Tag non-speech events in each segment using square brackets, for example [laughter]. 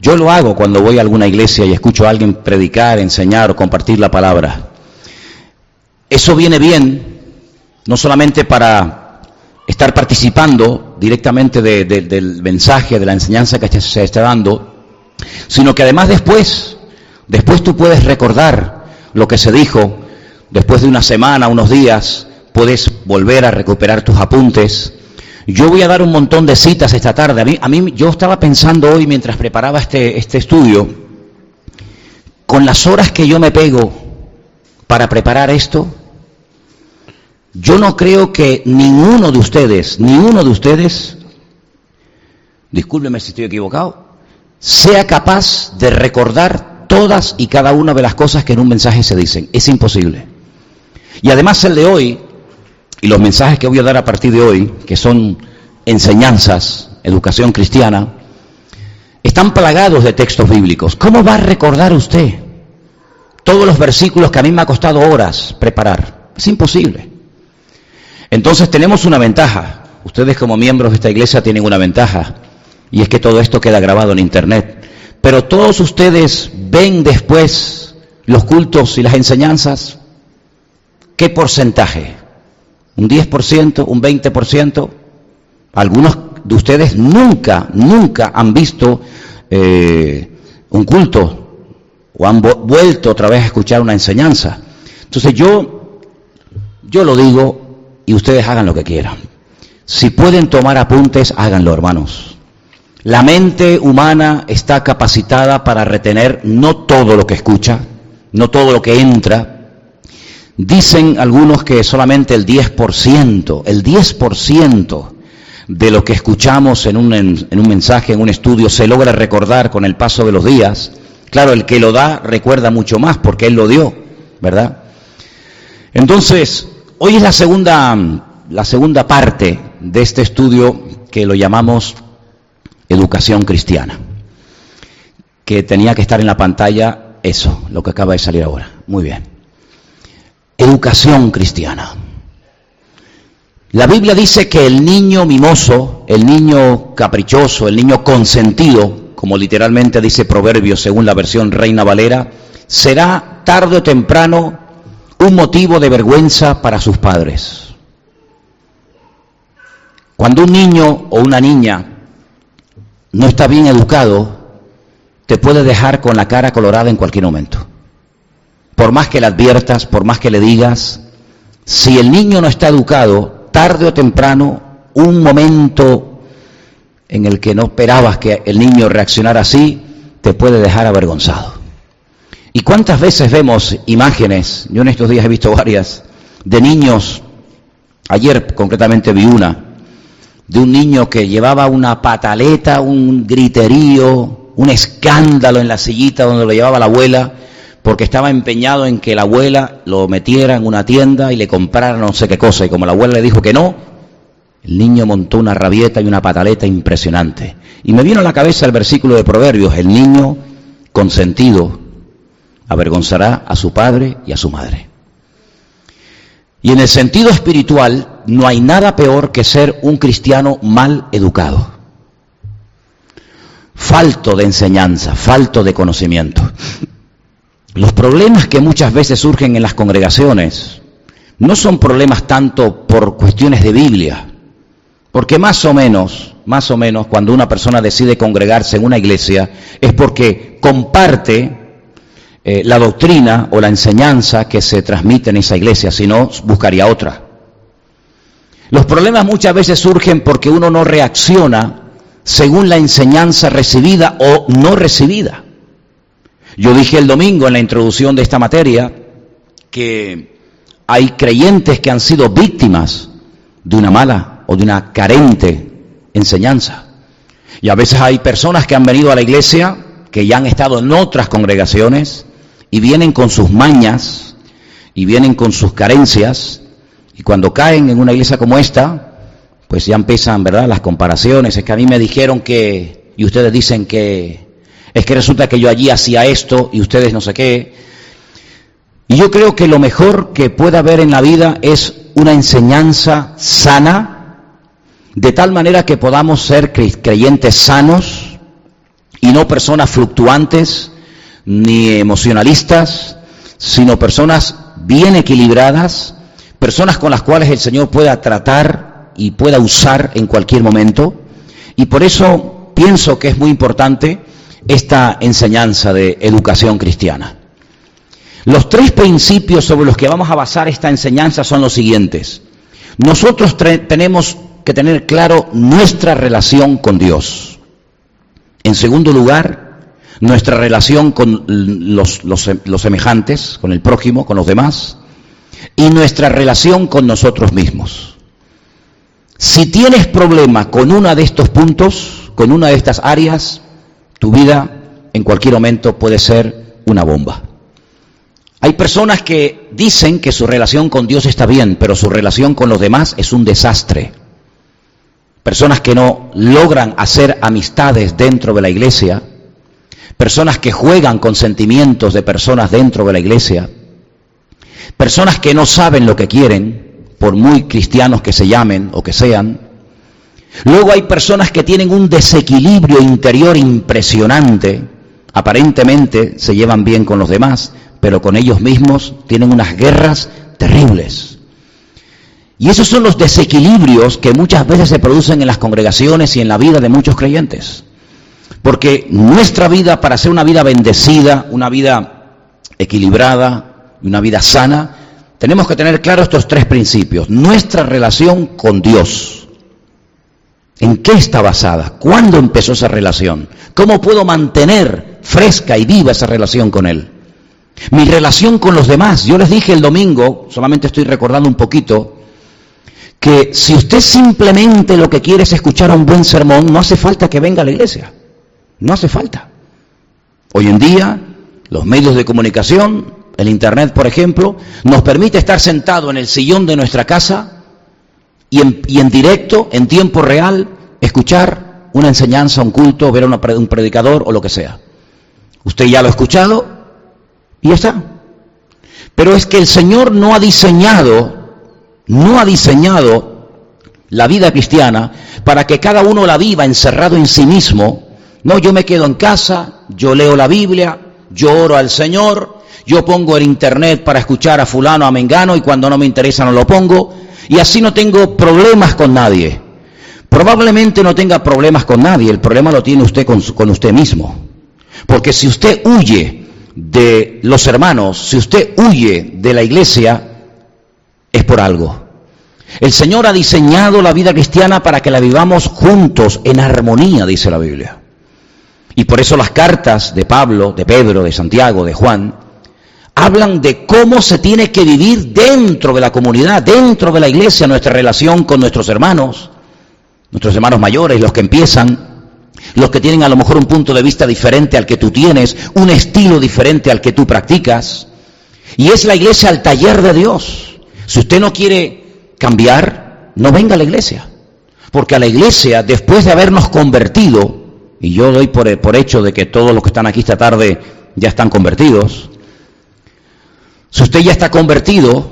Yo lo hago cuando voy a alguna iglesia y escucho a alguien predicar, enseñar o compartir la palabra. Eso viene bien, no solamente para estar participando directamente del mensaje, de la enseñanza que se está dando, sino que además después, después tú puedes recordar lo que se dijo, después de una semana, unos días, puedes volver a recuperar tus apuntes. Yo voy a dar un montón de citas esta tarde. A mí, yo estaba pensando hoy mientras preparaba este, este estudio, con las horas que yo me pego para preparar esto, yo no creo que ninguno de ustedes, ni uno de ustedes, discúlpeme si estoy equivocado, sea capaz de recordar todas y cada una de las cosas que en un mensaje se dicen. Es imposible. Y además el de hoy y los mensajes que voy a dar a partir de hoy, que son enseñanzas, educación cristiana, están plagados de textos bíblicos. ¿Cómo va a recordar usted todos los versículos que a mí me ha costado horas preparar? Es imposible. Entonces tenemos una ventaja. Ustedes como miembros de esta iglesia tienen una ventaja, y es que todo esto queda grabado en Internet. Pero todos ustedes ven después los cultos y las enseñanzas. ¿Qué porcentaje? Un 10%, un 20%. Algunos de ustedes nunca, nunca han visto eh, un culto o han vuelto otra vez a escuchar una enseñanza. Entonces yo, yo lo digo y ustedes hagan lo que quieran. Si pueden tomar apuntes, háganlo, hermanos. La mente humana está capacitada para retener no todo lo que escucha, no todo lo que entra, Dicen algunos que solamente el 10%, el 10% de lo que escuchamos en un, en un mensaje, en un estudio, se logra recordar con el paso de los días. Claro, el que lo da recuerda mucho más porque él lo dio, ¿verdad? Entonces, hoy es la segunda, la segunda parte de este estudio que lo llamamos educación cristiana, que tenía que estar en la pantalla eso, lo que acaba de salir ahora. Muy bien educación cristiana. La Biblia dice que el niño mimoso, el niño caprichoso, el niño consentido, como literalmente dice Proverbios según la versión Reina Valera, será tarde o temprano un motivo de vergüenza para sus padres. Cuando un niño o una niña no está bien educado, te puede dejar con la cara colorada en cualquier momento por más que le adviertas, por más que le digas, si el niño no está educado, tarde o temprano, un momento en el que no esperabas que el niño reaccionara así, te puede dejar avergonzado. ¿Y cuántas veces vemos imágenes, yo en estos días he visto varias, de niños, ayer concretamente vi una, de un niño que llevaba una pataleta, un griterío, un escándalo en la sillita donde lo llevaba la abuela, porque estaba empeñado en que la abuela lo metiera en una tienda y le comprara no sé qué cosa. Y como la abuela le dijo que no, el niño montó una rabieta y una pataleta impresionante. Y me vino a la cabeza el versículo de Proverbios, el niño consentido avergonzará a su padre y a su madre. Y en el sentido espiritual, no hay nada peor que ser un cristiano mal educado, falto de enseñanza, falto de conocimiento. Los problemas que muchas veces surgen en las congregaciones no son problemas tanto por cuestiones de Biblia, porque más o menos, más o menos, cuando una persona decide congregarse en una iglesia es porque comparte eh, la doctrina o la enseñanza que se transmite en esa iglesia, si no, buscaría otra. Los problemas muchas veces surgen porque uno no reacciona según la enseñanza recibida o no recibida. Yo dije el domingo en la introducción de esta materia que hay creyentes que han sido víctimas de una mala o de una carente enseñanza. Y a veces hay personas que han venido a la iglesia, que ya han estado en otras congregaciones y vienen con sus mañas y vienen con sus carencias y cuando caen en una iglesia como esta, pues ya empiezan, ¿verdad?, las comparaciones. Es que a mí me dijeron que, y ustedes dicen que es que resulta que yo allí hacía esto y ustedes no sé qué. Y yo creo que lo mejor que puede haber en la vida es una enseñanza sana, de tal manera que podamos ser creyentes sanos, Y no personas fluctuantes ni emocionalistas, sino personas bien equilibradas, personas con las cuales el Señor pueda tratar y pueda usar en cualquier momento. Y por eso pienso que es muy importante esta enseñanza de educación cristiana. Los tres principios sobre los que vamos a basar esta enseñanza son los siguientes. Nosotros tenemos que tener claro nuestra relación con Dios. En segundo lugar, nuestra relación con los, semejantes, con el prójimo, con los demás, y nuestra relación con nosotros mismos. Si tienes problema con una de estos puntos, con una de estas áreas, tu vida en cualquier momento puede ser una bomba. Hay personas que dicen que su relación con Dios está bien, pero su relación con los demás es un desastre. Personas que no logran hacer amistades dentro de la iglesia, personas que juegan con sentimientos de personas dentro de la iglesia, personas que no saben lo que quieren, por muy cristianos que se llamen o que sean. Luego hay personas que tienen un desequilibrio interior impresionante, aparentemente se llevan bien con los demás, pero con ellos mismos tienen unas guerras terribles. Y esos son los desequilibrios que muchas veces se producen en las congregaciones y en la vida de muchos creyentes. Porque nuestra vida, para ser una vida bendecida, una vida equilibrada, una vida sana, tenemos que tener claro estos tres principios. Nuestra relación con Dios. ¿En qué está basada? ¿Cuándo empezó esa relación? ¿Cómo puedo mantener fresca y viva esa relación con Él? Mi relación con los demás. Yo les dije el domingo, solamente estoy recordando un poquito, que si usted simplemente lo que quiere es escuchar un buen sermón, no hace falta que venga a la iglesia. No hace falta. Hoy en día, los medios de comunicación, el Internet, por ejemplo, nos permite estar sentado en el sillón de nuestra casa y en, y en directo, en tiempo real, escuchar una enseñanza, un culto, ver a un predicador o lo que sea. Usted ya lo ha escuchado y está. Pero es que el Señor no ha diseñado, no ha diseñado la vida cristiana para que cada uno la viva encerrado en sí mismo. No, yo me quedo en casa, yo leo la Biblia, yo oro al Señor, yo pongo el internet para escuchar a fulano, a mengano, y cuando no me interesa no lo pongo, y así no tengo problemas con nadie. Probablemente no tenga problemas con nadie, el problema lo tiene usted con, con usted mismo. Porque si usted huye de los hermanos, si usted huye de la iglesia, es por algo. El Señor ha diseñado la vida cristiana para que la vivamos juntos, en armonía, dice la Biblia. Y por eso las cartas de Pablo, de Pedro, de Santiago, de Juan, hablan de cómo se tiene que vivir dentro de la comunidad, dentro de la iglesia, nuestra relación con nuestros hermanos, nuestros hermanos mayores, los que empiezan los que tienen a lo mejor un punto de vista diferente al que tú tienes, un estilo diferente al que tú practicas. Y es la iglesia al taller de Dios. Si usted no quiere cambiar, no venga a la iglesia. Porque a la iglesia, después de habernos convertido, y yo doy por, por hecho de que todos los que están aquí esta tarde ya están convertidos, si usted ya está convertido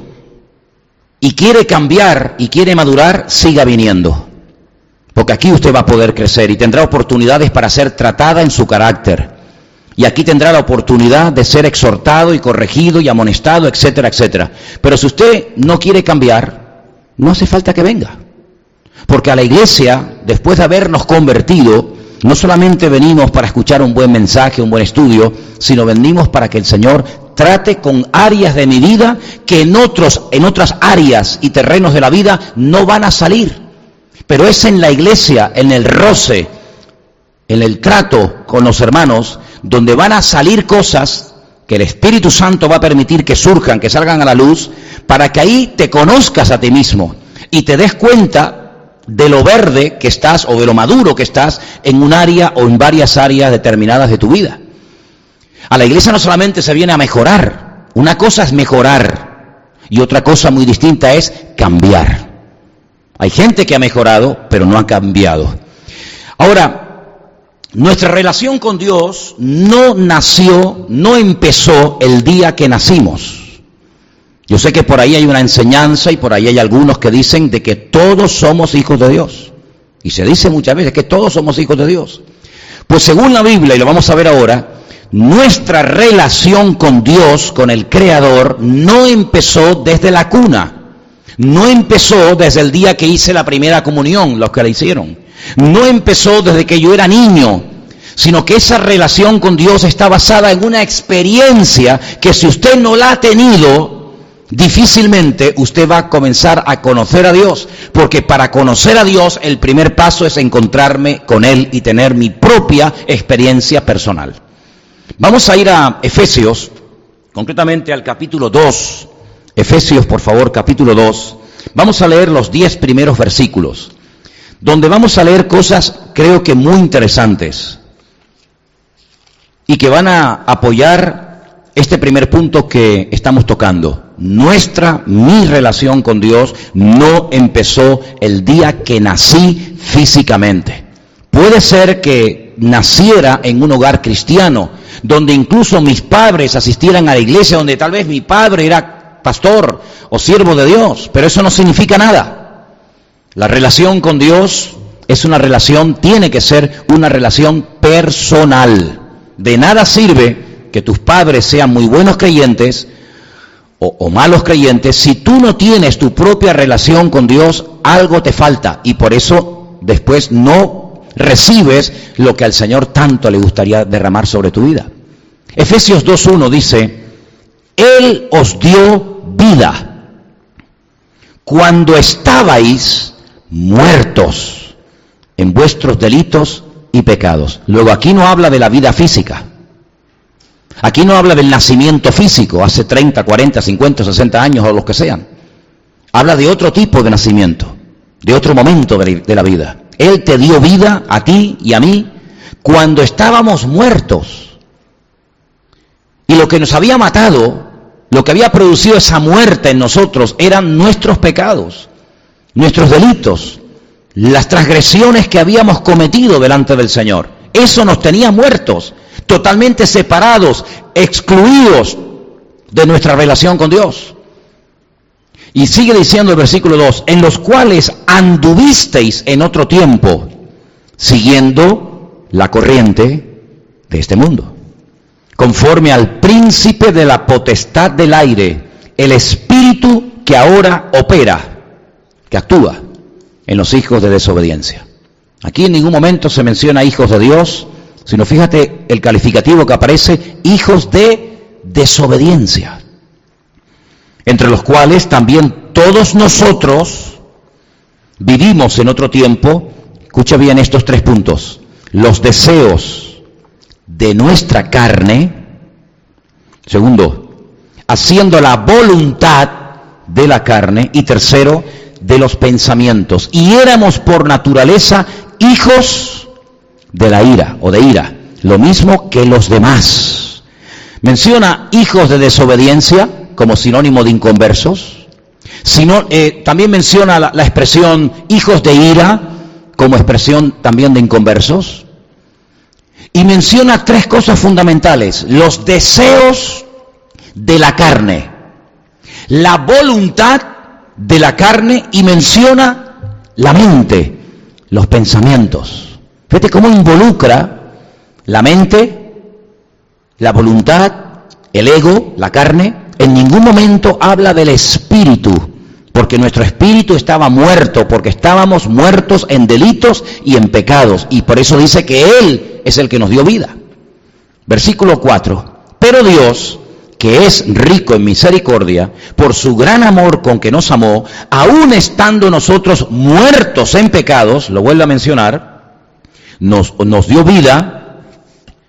y quiere cambiar y quiere madurar, siga viniendo. Porque aquí usted va a poder crecer y tendrá oportunidades para ser tratada en su carácter. Y aquí tendrá la oportunidad de ser exhortado y corregido y amonestado, etcétera, etcétera. Pero si usted no quiere cambiar, no hace falta que venga. Porque a la iglesia, después de habernos convertido, no solamente venimos para escuchar un buen mensaje, un buen estudio, sino venimos para que el Señor trate con áreas de mi vida que en otros, en otras áreas y terrenos de la vida no van a salir. Pero es en la iglesia, en el roce, en el trato con los hermanos, donde van a salir cosas que el Espíritu Santo va a permitir que surjan, que salgan a la luz, para que ahí te conozcas a ti mismo y te des cuenta de lo verde que estás o de lo maduro que estás en un área o en varias áreas determinadas de tu vida. A la iglesia no solamente se viene a mejorar, una cosa es mejorar y otra cosa muy distinta es cambiar. Hay gente que ha mejorado, pero no ha cambiado. Ahora, nuestra relación con Dios no nació, no empezó el día que nacimos. Yo sé que por ahí hay una enseñanza y por ahí hay algunos que dicen de que todos somos hijos de Dios. Y se dice muchas veces que todos somos hijos de Dios. Pues según la Biblia, y lo vamos a ver ahora, nuestra relación con Dios, con el Creador, no empezó desde la cuna. No empezó desde el día que hice la primera comunión, los que la hicieron. No empezó desde que yo era niño, sino que esa relación con Dios está basada en una experiencia que si usted no la ha tenido, difícilmente usted va a comenzar a conocer a Dios, porque para conocer a Dios el primer paso es encontrarme con Él y tener mi propia experiencia personal. Vamos a ir a Efesios, concretamente al capítulo 2. Efesios, por favor, capítulo 2. Vamos a leer los diez primeros versículos, donde vamos a leer cosas creo que muy interesantes y que van a apoyar este primer punto que estamos tocando. Nuestra, mi relación con Dios no empezó el día que nací físicamente. Puede ser que naciera en un hogar cristiano, donde incluso mis padres asistieran a la iglesia, donde tal vez mi padre era pastor o siervo de Dios, pero eso no significa nada. La relación con Dios es una relación, tiene que ser una relación personal. De nada sirve que tus padres sean muy buenos creyentes o, o, malos creyentes. Si tú no tienes tu propia relación con Dios, algo te falta y por eso después no recibes lo que al Señor tanto le gustaría derramar sobre tu vida. Efesios 2.1 dice, Él os dio vida cuando estabais muertos en vuestros delitos y pecados. Luego aquí no habla de la vida física. Aquí no habla del nacimiento físico, hace 30, 40, 50, 60 años o los que sean. Habla de otro tipo de nacimiento, de otro momento de la vida. Él te dio vida a ti y a mí cuando estábamos muertos. Y lo que nos había matado, lo que había producido esa muerte en nosotros, eran nuestros pecados, nuestros delitos, las transgresiones que habíamos cometido delante del Señor. Eso nos tenía muertos, totalmente separados, excluidos de nuestra relación con Dios. Y sigue diciendo el versículo 2, en los cuales anduvisteis en otro tiempo, siguiendo la corriente de este mundo, conforme al príncipe de la potestad del aire, el espíritu que ahora opera, que actúa en los hijos de desobediencia. Aquí en ningún momento se menciona hijos de Dios, sino fíjate el calificativo que aparece, hijos de desobediencia, entre los cuales también todos nosotros vivimos en otro tiempo, escucha bien estos tres puntos, los deseos de nuestra carne, segundo, haciendo la voluntad de la carne, y tercero, de los pensamientos. Y éramos por naturaleza hijos de la ira o de ira, lo mismo que los demás. Menciona hijos de desobediencia como sinónimo de inconversos. Sino, eh, también menciona la, la expresión hijos de ira como expresión también de inconversos. Y menciona tres cosas fundamentales. Los deseos de la carne, la voluntad de la carne y menciona la mente, los pensamientos. Fíjate cómo involucra la mente, la voluntad, el ego, la carne. En ningún momento habla del espíritu, porque nuestro espíritu estaba muerto, porque estábamos muertos en delitos y en pecados. Y por eso dice que Él es el que nos dio vida. Versículo 4. Pero Dios, que es rico en misericordia, por su gran amor con que nos amó, aun estando nosotros muertos en pecados, lo vuelvo a mencionar, nos, nos dio vida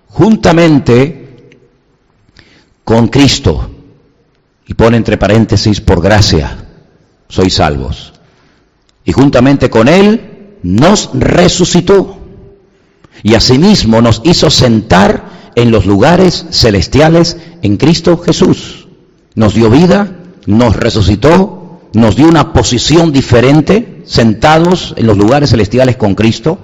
juntamente con Cristo. Y pone entre paréntesis, por gracia, sois salvos. Y juntamente con Él nos resucitó. Y asimismo nos hizo sentar en los lugares celestiales en Cristo Jesús. Nos dio vida, nos resucitó, nos dio una posición diferente, sentados en los lugares celestiales con Cristo,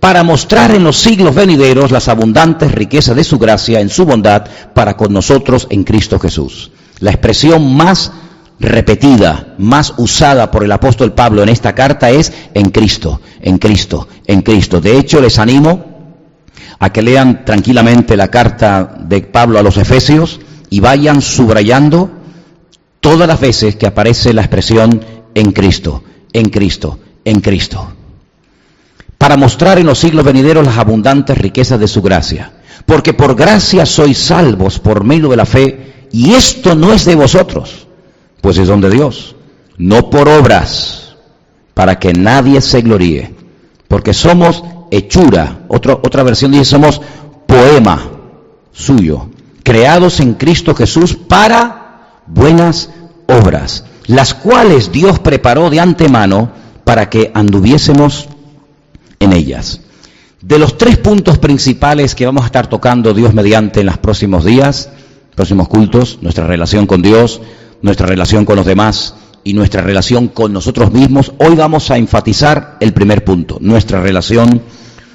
para mostrar en los siglos venideros las abundantes riquezas de su gracia en su bondad para con nosotros en Cristo Jesús. La expresión más repetida, más usada por el apóstol Pablo en esta carta es en Cristo, en Cristo, en Cristo. De hecho, les animo a que lean tranquilamente la carta de Pablo a los Efesios y vayan subrayando todas las veces que aparece la expresión en Cristo, en Cristo, en Cristo, para mostrar en los siglos venideros las abundantes riquezas de su gracia. Porque por gracia sois salvos por medio de la fe, y esto no es de vosotros, pues es don de Dios, no por obras, para que nadie se gloríe, porque somos hechura, otra versión dice somos poema suyo, creados en Cristo Jesús para buenas obras, las cuales Dios preparó de antemano para que anduviésemos en ellas. De los tres puntos principales que vamos a estar tocando Dios mediante en los próximos días, próximos cultos, nuestra relación con Dios, nuestra relación con los demás y nuestra relación con nosotros mismos, hoy vamos a enfatizar el primer punto, nuestra relación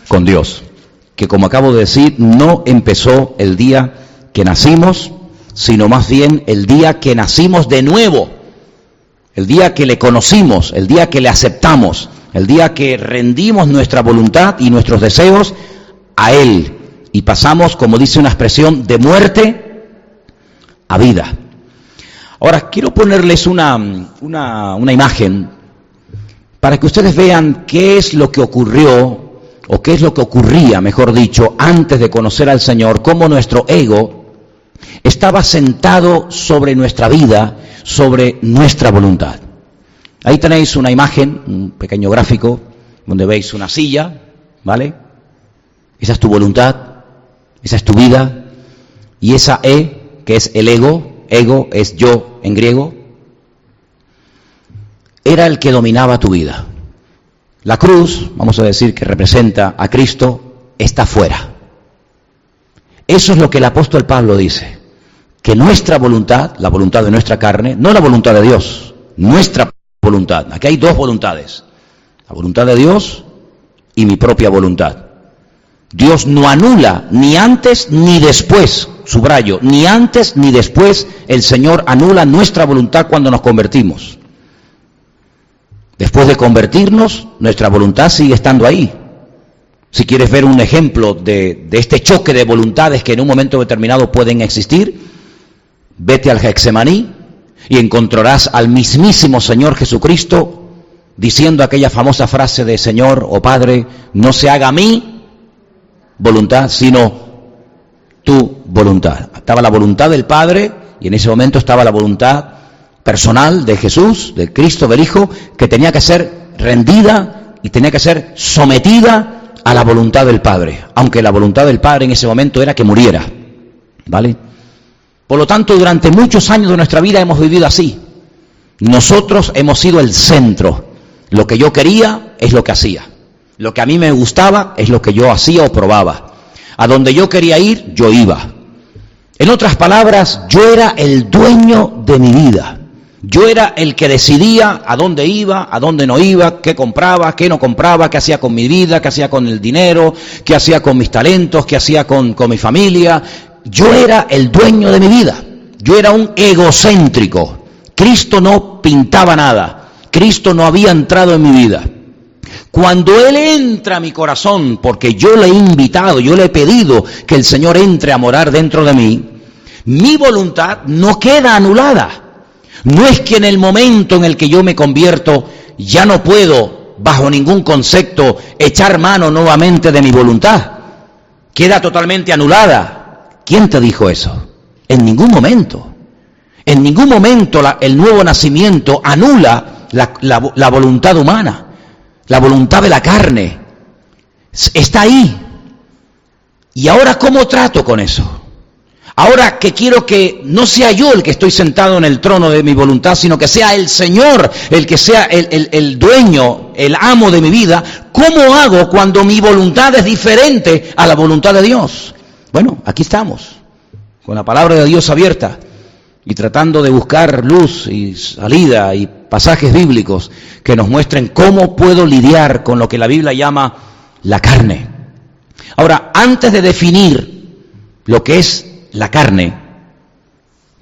con Dios, que como acabo de decir, no empezó el día que nacimos, sino más bien el día que nacimos de nuevo, el día que le conocimos, el día que le aceptamos, el día que rendimos nuestra voluntad y nuestros deseos a Él y pasamos, como dice una expresión, de muerte a vida. Ahora, quiero ponerles una, una, imagen para que ustedes vean qué es lo que ocurrió o qué es lo que ocurría, mejor dicho, antes de conocer al Señor, cómo nuestro ego estaba sentado sobre nuestra vida, sobre nuestra voluntad. Ahí tenéis una imagen, un pequeño gráfico, donde veis una silla, ¿vale? Esa es tu voluntad, esa es tu vida, y esa E, que es el ego, ego es yo en griego, era el que dominaba tu vida. La cruz, vamos a decir que representa a Cristo, está fuera. Eso es lo que el apóstol Pablo dice, que nuestra voluntad, la voluntad de nuestra carne, no la voluntad de Dios, nuestra voluntad. Aquí hay dos voluntades, la voluntad de Dios y mi propia voluntad. Dios no anula ni antes ni después, subrayo, ni antes ni después el Señor anula nuestra voluntad cuando nos convertimos. Después de convertirnos, nuestra voluntad sigue estando ahí. Si quieres ver un ejemplo de, este choque de voluntades que en un momento determinado pueden existir, vete al Hexemaní y encontrarás al mismísimo Señor Jesucristo diciendo aquella famosa frase de Señor o Padre, no se haga mi voluntad, sino tu voluntad. Estaba la voluntad del Padre y en ese momento estaba la voluntad personal de Jesús, de Cristo, del Hijo, que tenía que ser rendida y tenía que ser sometida a la voluntad del Padre, aunque la voluntad del Padre en ese momento era que muriera. ¿Vale? Por lo tanto, durante muchos años de nuestra vida hemos vivido así. Nosotros hemos sido el centro. Lo que yo quería es lo que hacía. Lo que a mí me gustaba es lo que yo hacía o probaba. A donde yo quería ir, yo iba. En otras palabras, yo era el dueño de mi vida. Yo era el que decidía a dónde iba, a dónde no iba, qué compraba, qué no compraba, qué hacía con mi vida, qué hacía con el dinero, qué hacía con mis talentos, qué hacía con, con mi familia. Yo era el dueño de mi vida. Yo era un egocéntrico. Cristo no pintaba nada. Cristo no había entrado en mi vida. Cuando Él entra a mi corazón, porque yo le he invitado, yo le he pedido que el Señor entre a morar dentro de mí, mi voluntad no queda anulada. No es que en el momento en el que yo me convierto ya no puedo, bajo ningún concepto, echar mano nuevamente de mi voluntad. Queda totalmente anulada. ¿Quién te dijo eso? En ningún momento. En ningún momento el nuevo nacimiento anula la voluntad humana, la voluntad de la carne. Está ahí. ¿Y ahora cómo trato con eso? Ahora que quiero que no sea yo el que estoy sentado en el trono de mi voluntad, sino que sea el Señor el que sea el, dueño, el amo de mi vida, ¿cómo hago cuando mi voluntad es diferente a la voluntad de Dios? Bueno, aquí estamos, con la palabra de Dios abierta y tratando de buscar luz y salida y pasajes bíblicos que nos muestren cómo puedo lidiar con lo que la Biblia llama la carne. Ahora, antes de definir lo que es la carne,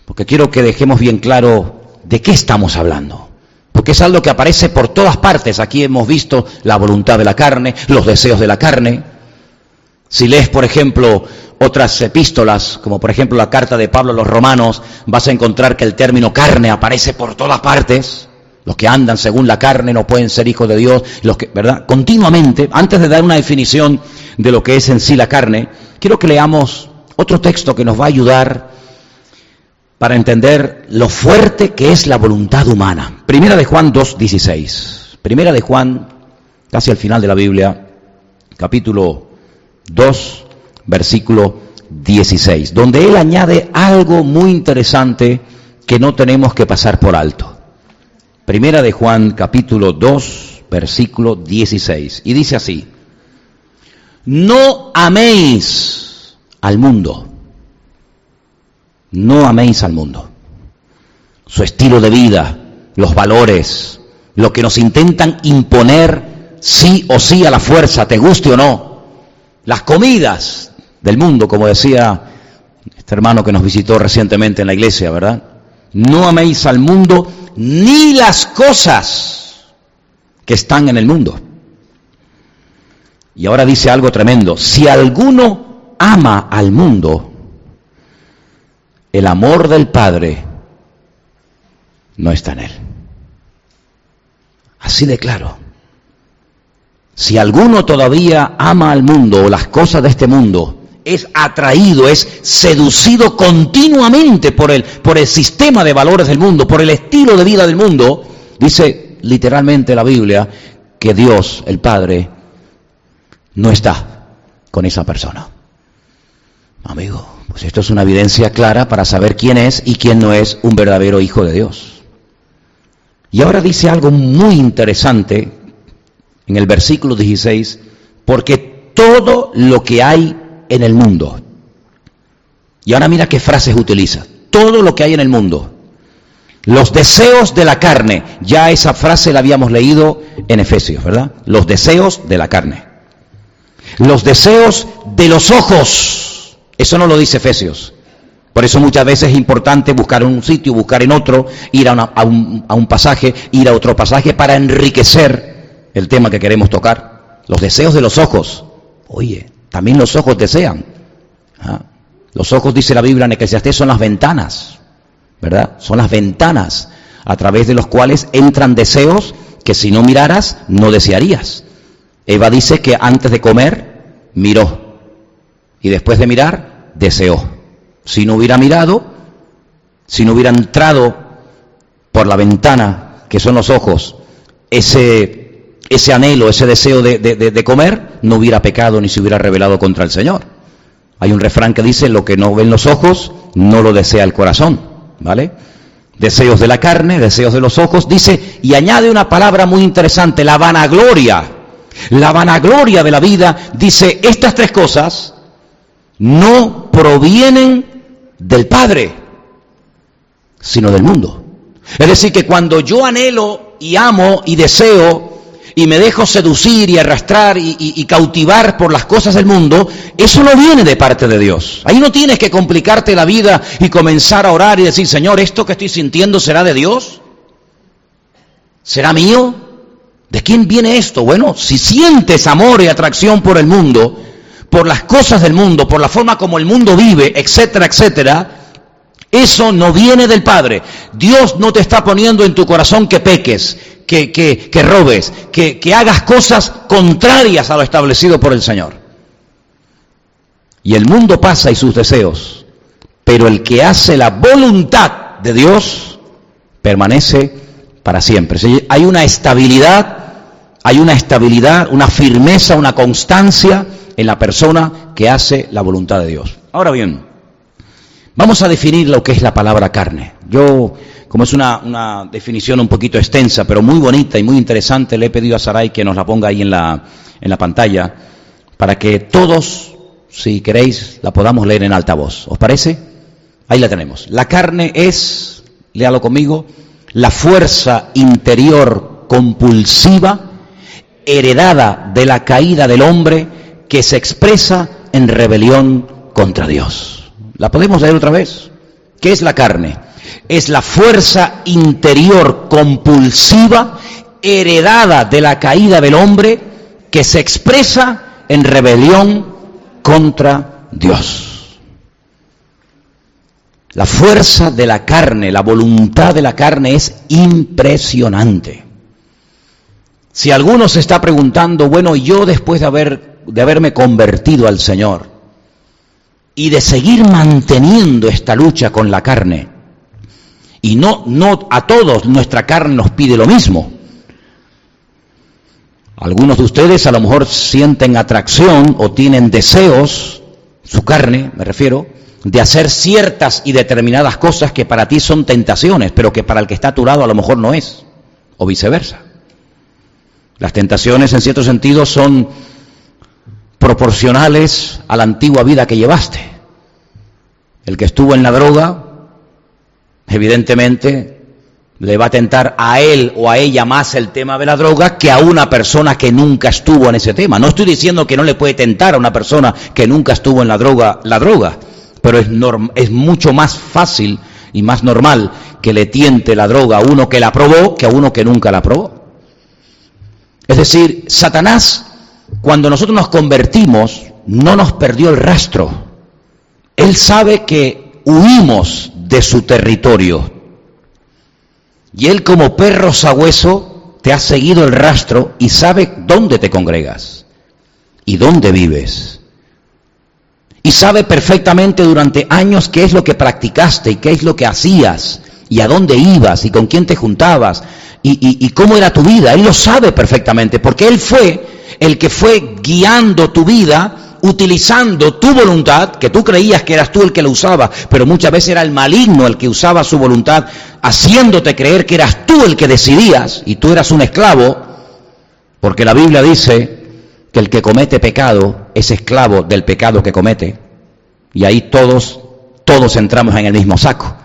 porque quiero que dejemos bien claro de qué estamos hablando. Porque es algo que aparece por todas partes. Aquí hemos visto la voluntad de la carne, los deseos de la carne. Si lees, por ejemplo, otras epístolas, como por ejemplo la carta de Pablo a los romanos, vas a encontrar que el término carne aparece por todas partes. Los que andan según la carne no pueden ser hijos de Dios, los que, ¿verdad? Continuamente, antes de dar una definición de lo que es en sí la carne, quiero que leamos otro texto que nos va a ayudar para entender lo fuerte que es la voluntad humana. Primera de Juan 2.16. Primera de Juan, casi al final de la Biblia, capítulo 2, versículo 16, donde él añade algo muy interesante que no tenemos que pasar por alto. Primera de Juan, capítulo 2, versículo 16. Y dice así, no améis al mundo, no améis al mundo. Su estilo de vida, los valores, lo que nos intentan imponer sí o sí a la fuerza, te guste o no, las comidas del mundo, como decía este hermano que nos visitó recientemente en la iglesia, ¿verdad? No améis al mundo ni las cosas que están en el mundo. Y ahora dice algo tremendo, si alguno ama al mundo, el amor del Padre no está en él. Así de claro. Si alguno todavía ama al mundo o las cosas de este mundo, es atraído, es seducido continuamente por el, por el sistema de valores del mundo, por el estilo de vida del mundo, dice literalmente la Biblia que Dios, el Padre, no está con esa persona. Amigo, pues esto es una evidencia clara para saber quién es y quién no es un verdadero hijo de Dios. Y ahora dice algo muy interesante en el versículo 16, porque todo lo que hay en el mundo, y ahora mira qué frases utiliza, todo lo que hay en el mundo, los deseos de la carne, ya esa frase la habíamos leído en Efesios, ¿verdad? Los deseos de la carne. Los deseos de los ojos, eso no lo dice Efesios. Por eso muchas veces es importante buscar en un sitio, buscar en otro, ir a, un, a un pasaje, ir a otro pasaje para enriquecer el tema que queremos tocar. Los deseos de los ojos. Oye, también los ojos desean. ¿Ah? Los ojos, dice la Biblia en Eclesiastés, son las ventanas, ¿verdad? Son las ventanas a través de los cuales entran deseos que si no miraras, no desearías. Eva dice que antes de comer, miró. Y después de mirar, deseó. Si no hubiera mirado, si no hubiera entrado por la ventana, que son los ojos, ese ese anhelo, ese deseo de, comer, no hubiera pecado ni se hubiera rebelado contra el Señor. Hay un refrán que dice, lo que no ven los ojos, no lo desea el corazón, ¿vale? Deseos de la carne, deseos de los ojos, dice, y añade una palabra muy interesante, la vanagloria. La vanagloria de la vida, dice, estas tres cosas no provienen del Padre, sino del mundo. Es decir, que cuando yo anhelo y amo y deseo y me dejo seducir y arrastrar y, cautivar por las cosas del mundo, eso no viene de parte de Dios. Ahí no tienes que complicarte la vida y comenzar a orar y decir, Señor, ¿esto que estoy sintiendo será de Dios? ¿Será mío? ¿De quién viene esto? Bueno, si sientes amor y atracción por el mundo, por las cosas del mundo, por la forma como el mundo vive, etcétera, etcétera, eso no viene del Padre. Dios no te está poniendo en tu corazón que peques, que, robes, que, que hagas cosas contrarias a lo establecido por el Señor. Y el mundo pasa y sus deseos, pero el que hace la voluntad de Dios permanece para siempre. Hay una estabilidad, hay una estabilidad, una firmeza, una constancia en la persona que hace la voluntad de Dios. Ahora bien, vamos a definir lo que es la palabra carne. Yo como es una, definición un poquito extensa, pero muy bonita y muy interesante, le he pedido a Saray que nos la ponga ahí en la, en la pantalla, para que todos, si queréis, la podamos leer en alta voz. ¿Os parece? Ahí la tenemos. La carne es, léalo conmigo, la fuerza interior compulsiva, heredada de la caída del hombre, que se expresa en rebelión contra Dios. ¿La podemos leer otra vez? ¿Qué es la carne? es la fuerza interior compulsiva heredada de la caída del hombre que se expresa en rebelión contra Dios. La fuerza de la carne, la voluntad de la carne es impresionante. Si alguno se está preguntando, bueno, yo después de, haber, de haberme convertido al Señor y de seguir manteniendo esta lucha con la carne, y no, no a todos nuestra carne nos pide lo mismo. Algunos de ustedes a lo mejor sienten atracción o tienen deseos, su carne me refiero, de hacer ciertas y determinadas cosas que para ti son tentaciones, pero que para el que está a tu lado a lo mejor no es, o viceversa. Las tentaciones en cierto sentido son proporcionales a la antigua vida que llevaste. El que estuvo en la droga, evidentemente le va a tentar a él o a ella más el tema de la droga que a una persona que nunca estuvo en ese tema. No estoy diciendo que no le puede tentar a una persona que nunca estuvo en la droga la droga, pero es, es mucho más fácil y más normal que le tiente la droga a uno que la probó que a uno que nunca la probó. Es decir, Satanás, cuando nosotros nos convertimos, no nos perdió el rastro. Él sabe que huimos de su territorio. Y él como perro sabueso te ha seguido el rastro y sabe dónde te congregas y dónde vives. Y sabe perfectamente durante años qué es lo que practicaste y qué es lo que hacías y a dónde ibas y con quién te juntabas y, cómo era tu vida. Él lo sabe perfectamente, porque Él fue el que fue guiando tu vida, utilizando tu voluntad, que tú creías que eras tú el que lo usaba, pero muchas veces era el maligno el que usaba su voluntad, haciéndote creer que eras tú el que decidías y tú eras un esclavo, porque la Biblia dice que el que comete pecado es esclavo del pecado que comete. Y ahí todos, todos entramos en el mismo saco.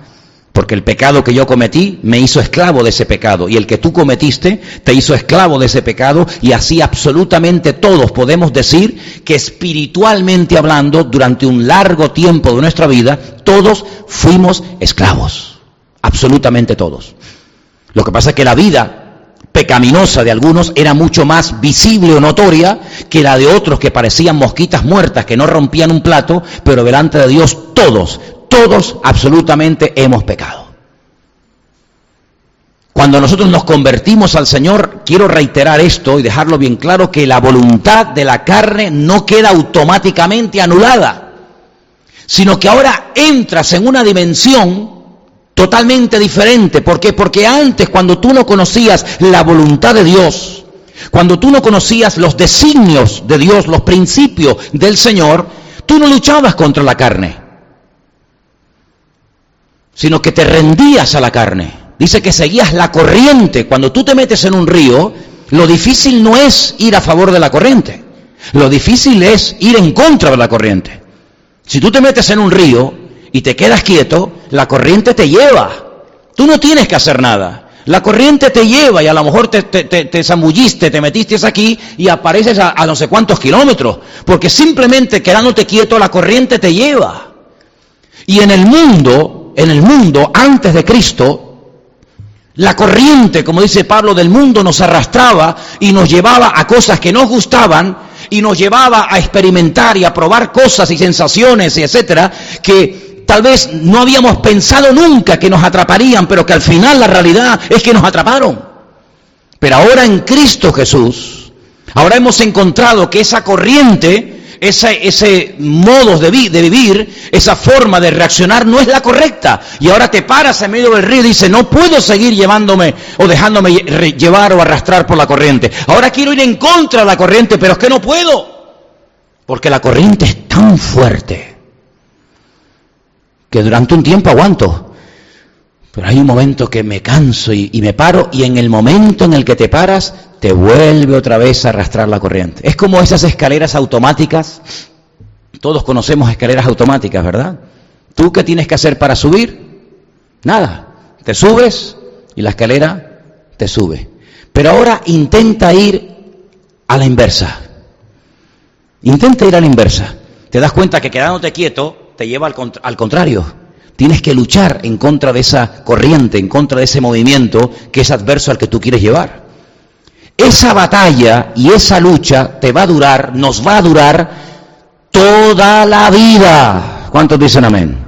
Porque el pecado que yo cometí me hizo esclavo de ese pecado y el que tú cometiste te hizo esclavo de ese pecado y así absolutamente todos podemos decir que espiritualmente hablando durante un largo tiempo de nuestra vida todos fuimos esclavos. Absolutamente todos. Lo que pasa es que la vida pecaminosa de algunos era mucho más visible o notoria que la de otros que parecían mosquitas muertas que no rompían un plato, pero delante de Dios todos, todos absolutamente hemos pecado. Cuando nosotros nos convertimos al Señor, quiero reiterar esto y dejarlo bien claro, que la voluntad de la carne no queda automáticamente anulada, sino que ahora entras en una dimensión totalmente diferente. ¿Por qué? Porque antes, cuando tú no conocías la voluntad de Dios, cuando tú no conocías los designios de Dios, los principios del Señor, tú no luchabas contra la carne sino que te rendías a la carne. Dice que seguías la corriente. Cuando tú te metes en un río, lo difícil no es ir a favor de la corriente. Lo difícil es ir en contra de la corriente. Si tú te metes en un río y te quedas quieto, la corriente te lleva. Tú no tienes que hacer nada. La corriente te lleva y a lo mejor te, te, zambulliste, te metiste aquí y apareces a, a no sé cuántos kilómetros. Porque simplemente quedándote quieto, la corriente te lleva. Y en el mundo en el mundo antes de Cristo, la corriente, como dice Pablo, del mundo nos arrastraba y nos llevaba a cosas que nos gustaban y nos llevaba a experimentar y a probar cosas y sensaciones, y etcétera, que tal vez no habíamos pensado nunca que nos atraparían, pero que al final la realidad es que nos atraparon. Pero ahora en Cristo Jesús, ahora hemos encontrado que esa corriente ese, modo de, de, vivir, esa forma de reaccionar no es la correcta. Y ahora te paras en medio del río y dices, no puedo seguir llevándome o dejándome llevar o arrastrar por la corriente. Ahora quiero ir en contra de la corriente, pero es que no puedo. Porque la corriente es tan fuerte que durante un tiempo aguanto. Pero hay un momento que me canso y, me paro y en el momento en el que te paras te vuelve otra vez a arrastrar la corriente. Es como esas escaleras automáticas. Todos conocemos escaleras automáticas, ¿verdad? ¿Tú qué tienes que hacer para subir? Nada. Te subes y la escalera te sube. Pero ahora intenta ir a la inversa. Intenta ir a la inversa. Te das cuenta que quedándote quieto te lleva al, al contrario. Tienes que luchar en contra de esa corriente, en contra de ese movimiento que es adverso al que tú quieres llevar. Esa batalla y esa lucha te va a durar, nos va a durar toda la vida. ¿Cuántos dicen amén?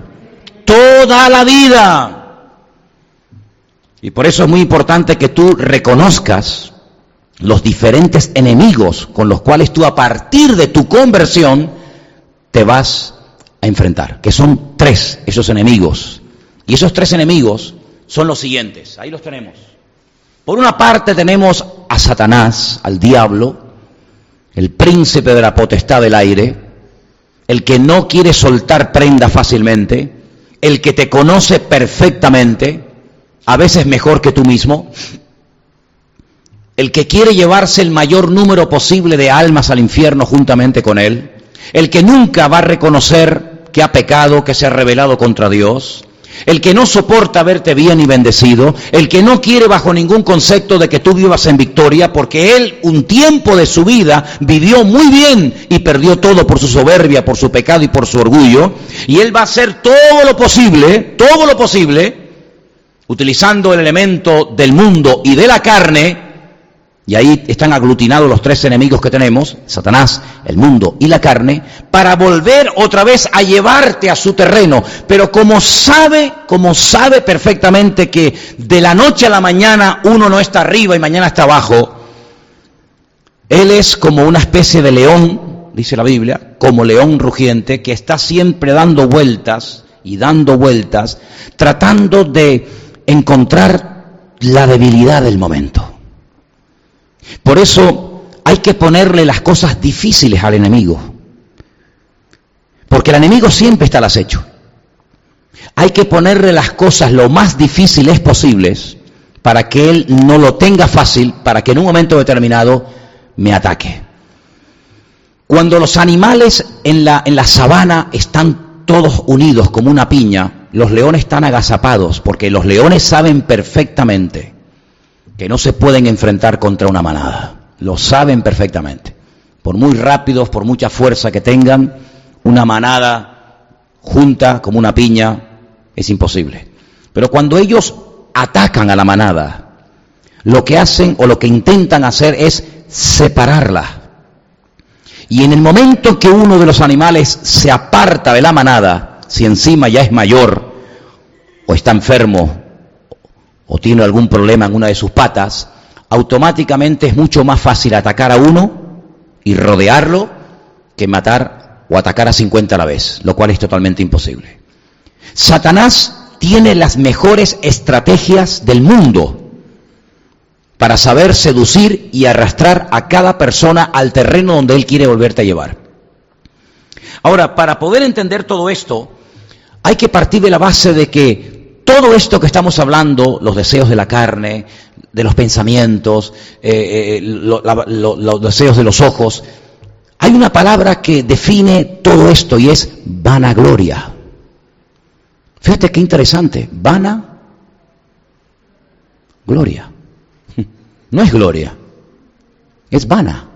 Toda la vida. Y por eso es muy importante que tú reconozcas los diferentes enemigos con los cuales tú a partir de tu conversión te vas a enfrentar, que son tres esos enemigos. Y esos tres enemigos son los siguientes, ahí los tenemos. Por una parte tenemos a Satanás, al diablo, el príncipe de la potestad del aire, el que no quiere soltar prenda fácilmente, el que te conoce perfectamente, a veces mejor que tú mismo, el que quiere llevarse el mayor número posible de almas al infierno juntamente con él, el que nunca va a reconocer que ha pecado, que se ha rebelado contra Dios, el que no soporta verte bien y bendecido, el que no quiere bajo ningún concepto de que tú vivas en victoria, porque él un tiempo de su vida vivió muy bien y perdió todo por su soberbia, por su pecado y por su orgullo, y él va a hacer todo lo posible, todo lo posible, utilizando el elemento del mundo y de la carne, y ahí están aglutinados los tres enemigos que tenemos, Satanás, el mundo y la carne, para volver otra vez a llevarte a su terreno. Pero como sabe, como sabe perfectamente que de la noche a la mañana uno no está arriba y mañana está abajo, él es como una especie de león, dice la Biblia, como león rugiente, que está siempre dando vueltas y dando vueltas, tratando de encontrar la debilidad del momento. Por eso hay que ponerle las cosas difíciles al enemigo. Porque el enemigo siempre está al acecho. Hay que ponerle las cosas lo más difíciles posibles para que él no lo tenga fácil, para que en un momento determinado me ataque. Cuando los animales en la, en la sabana están todos unidos como una piña, los leones están agazapados, porque los leones saben perfectamente que no se pueden enfrentar contra una manada. Lo saben perfectamente. Por muy rápidos, por mucha fuerza que tengan, una manada junta como una piña es imposible. Pero cuando ellos atacan a la manada, lo que hacen o lo que intentan hacer es separarla. Y en el momento que uno de los animales se aparta de la manada, si encima ya es mayor o está enfermo o tiene algún problema en una de sus patas, automáticamente es mucho más fácil atacar a uno y rodearlo que matar o atacar a 50 a la vez, lo cual es totalmente imposible. Satanás tiene las mejores estrategias del mundo para saber seducir y arrastrar a cada persona al terreno donde él quiere volverte a llevar. Ahora, para poder entender todo esto, hay que partir de la base de que todo esto que estamos hablando, los deseos de la carne, de los pensamientos, eh, eh, los deseos de los ojos, hay una palabra que define todo esto y es vanagloria. Fíjate qué interesante, vana gloria. [laughs] No es gloria, es vana.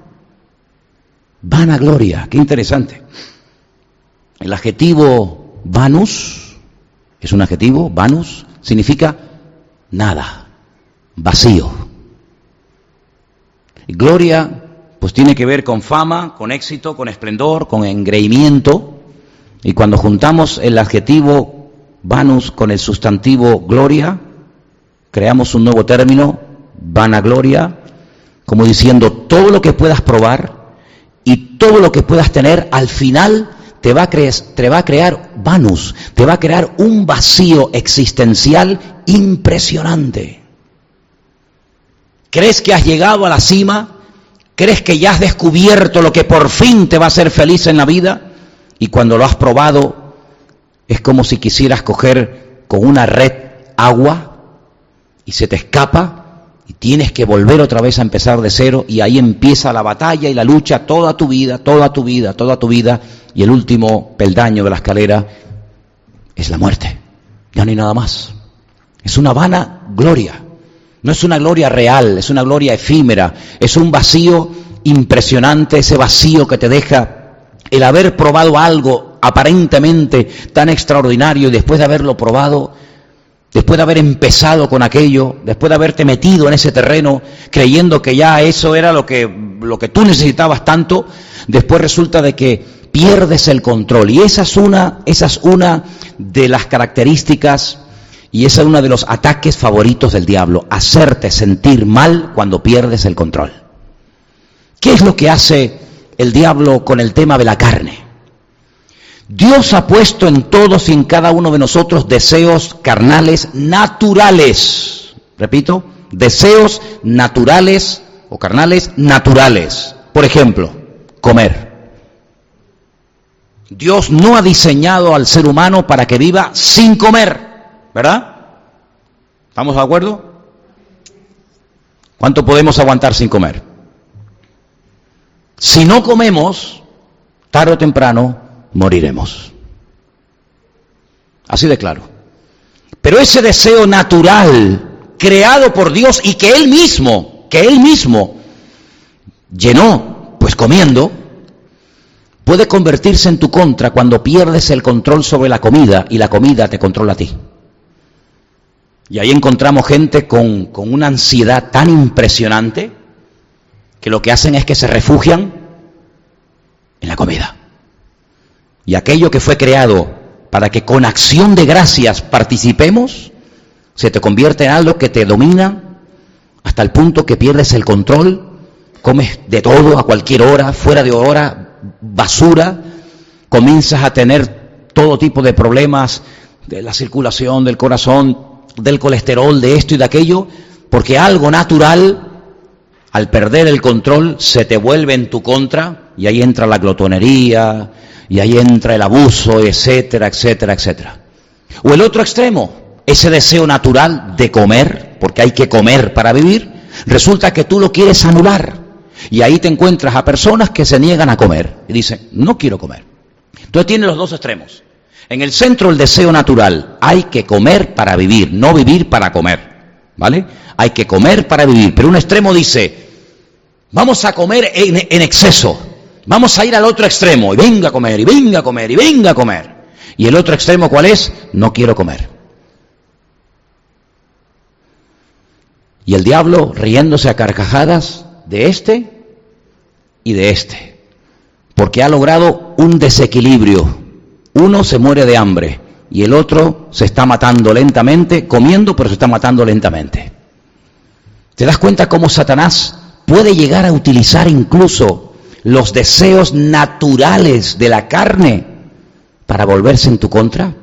Vanagloria, qué interesante. El adjetivo vanus es un adjetivo, vanus, significa nada, vacío. gloria, pues tiene que ver con fama, con éxito, con esplendor, con engreimiento. Y cuando juntamos el adjetivo vanus con el sustantivo gloria, creamos un nuevo término, vanagloria, como diciendo todo lo que puedas probar y todo lo que puedas tener al final te va, a te va a crear vanus, te va a crear un vacío existencial impresionante. ¿Crees que has llegado a la cima? ¿Crees que ya has descubierto lo que por fin te va a hacer feliz en la vida? Y cuando lo has probado, es como si quisieras coger con una red agua y se te escapa tienes que volver otra vez a empezar de cero y ahí empieza la batalla y la lucha toda tu vida, toda tu vida, toda tu vida y el último peldaño de la escalera es la muerte. Ya no hay nada más. Es una vana gloria. No es una gloria real, es una gloria efímera. Es un vacío impresionante, ese vacío que te deja el haber probado algo aparentemente tan extraordinario y después de haberlo probado, después de haber empezado con aquello, después de haberte metido en ese terreno creyendo que ya eso era lo que, lo que tú necesitabas tanto, después resulta de que pierdes el control. Y esa es una, esa es una de las características y ese es uno de los ataques favoritos del diablo, hacerte sentir mal cuando pierdes el control. ¿Qué es lo que hace el diablo con el tema de la carne? Dios ha puesto en todos y en cada uno de nosotros deseos carnales naturales. Repito, deseos naturales o carnales naturales. Por ejemplo, comer. Dios no ha diseñado al ser humano para que viva sin comer. ¿Verdad? ¿Estamos de acuerdo? ¿Cuánto podemos aguantar sin comer? Si no comemos, tarde o temprano moriremos. Así de claro. Pero ese deseo natural, creado por Dios y que Él mismo, que Él mismo llenó, pues comiendo, puede convertirse en tu contra cuando pierdes el control sobre la comida y la comida te controla a ti. Y ahí encontramos gente con, con una ansiedad tan impresionante que lo que hacen es que se refugian en la comida. Y aquello que fue creado para que con acción de gracias participemos, se te convierte en algo que te domina hasta el punto que pierdes el control, comes de todo a cualquier hora, fuera de hora, basura, comienzas a tener todo tipo de problemas de la circulación del corazón, del colesterol, de esto y de aquello, porque algo natural, al perder el control, se te vuelve en tu contra y ahí entra la glotonería, y ahí entra el abuso, etcétera, etcétera, etcétera. O el otro extremo, ese deseo natural de comer, porque hay que comer para vivir, resulta que tú lo quieres anular. Y ahí te encuentras a personas que se niegan a comer y dicen, no quiero comer. Entonces tiene los dos extremos. En el centro el deseo natural, hay que comer para vivir, no vivir para comer. ¿Vale? Hay que comer para vivir. Pero un extremo dice, vamos a comer en, en exceso. Vamos a ir al otro extremo. Y venga a comer, y venga a comer, y venga a comer. Y el otro extremo, ¿cuál es? No quiero comer. Y el diablo riéndose a carcajadas de este y de este. Porque ha logrado un desequilibrio uno se muere de hambre y el otro se está matando lentamente, comiendo, pero se está matando lentamente. ¿Te das cuenta cómo Satanás puede llegar a utilizar incluso los deseos naturales de la carne para volverse en tu contra?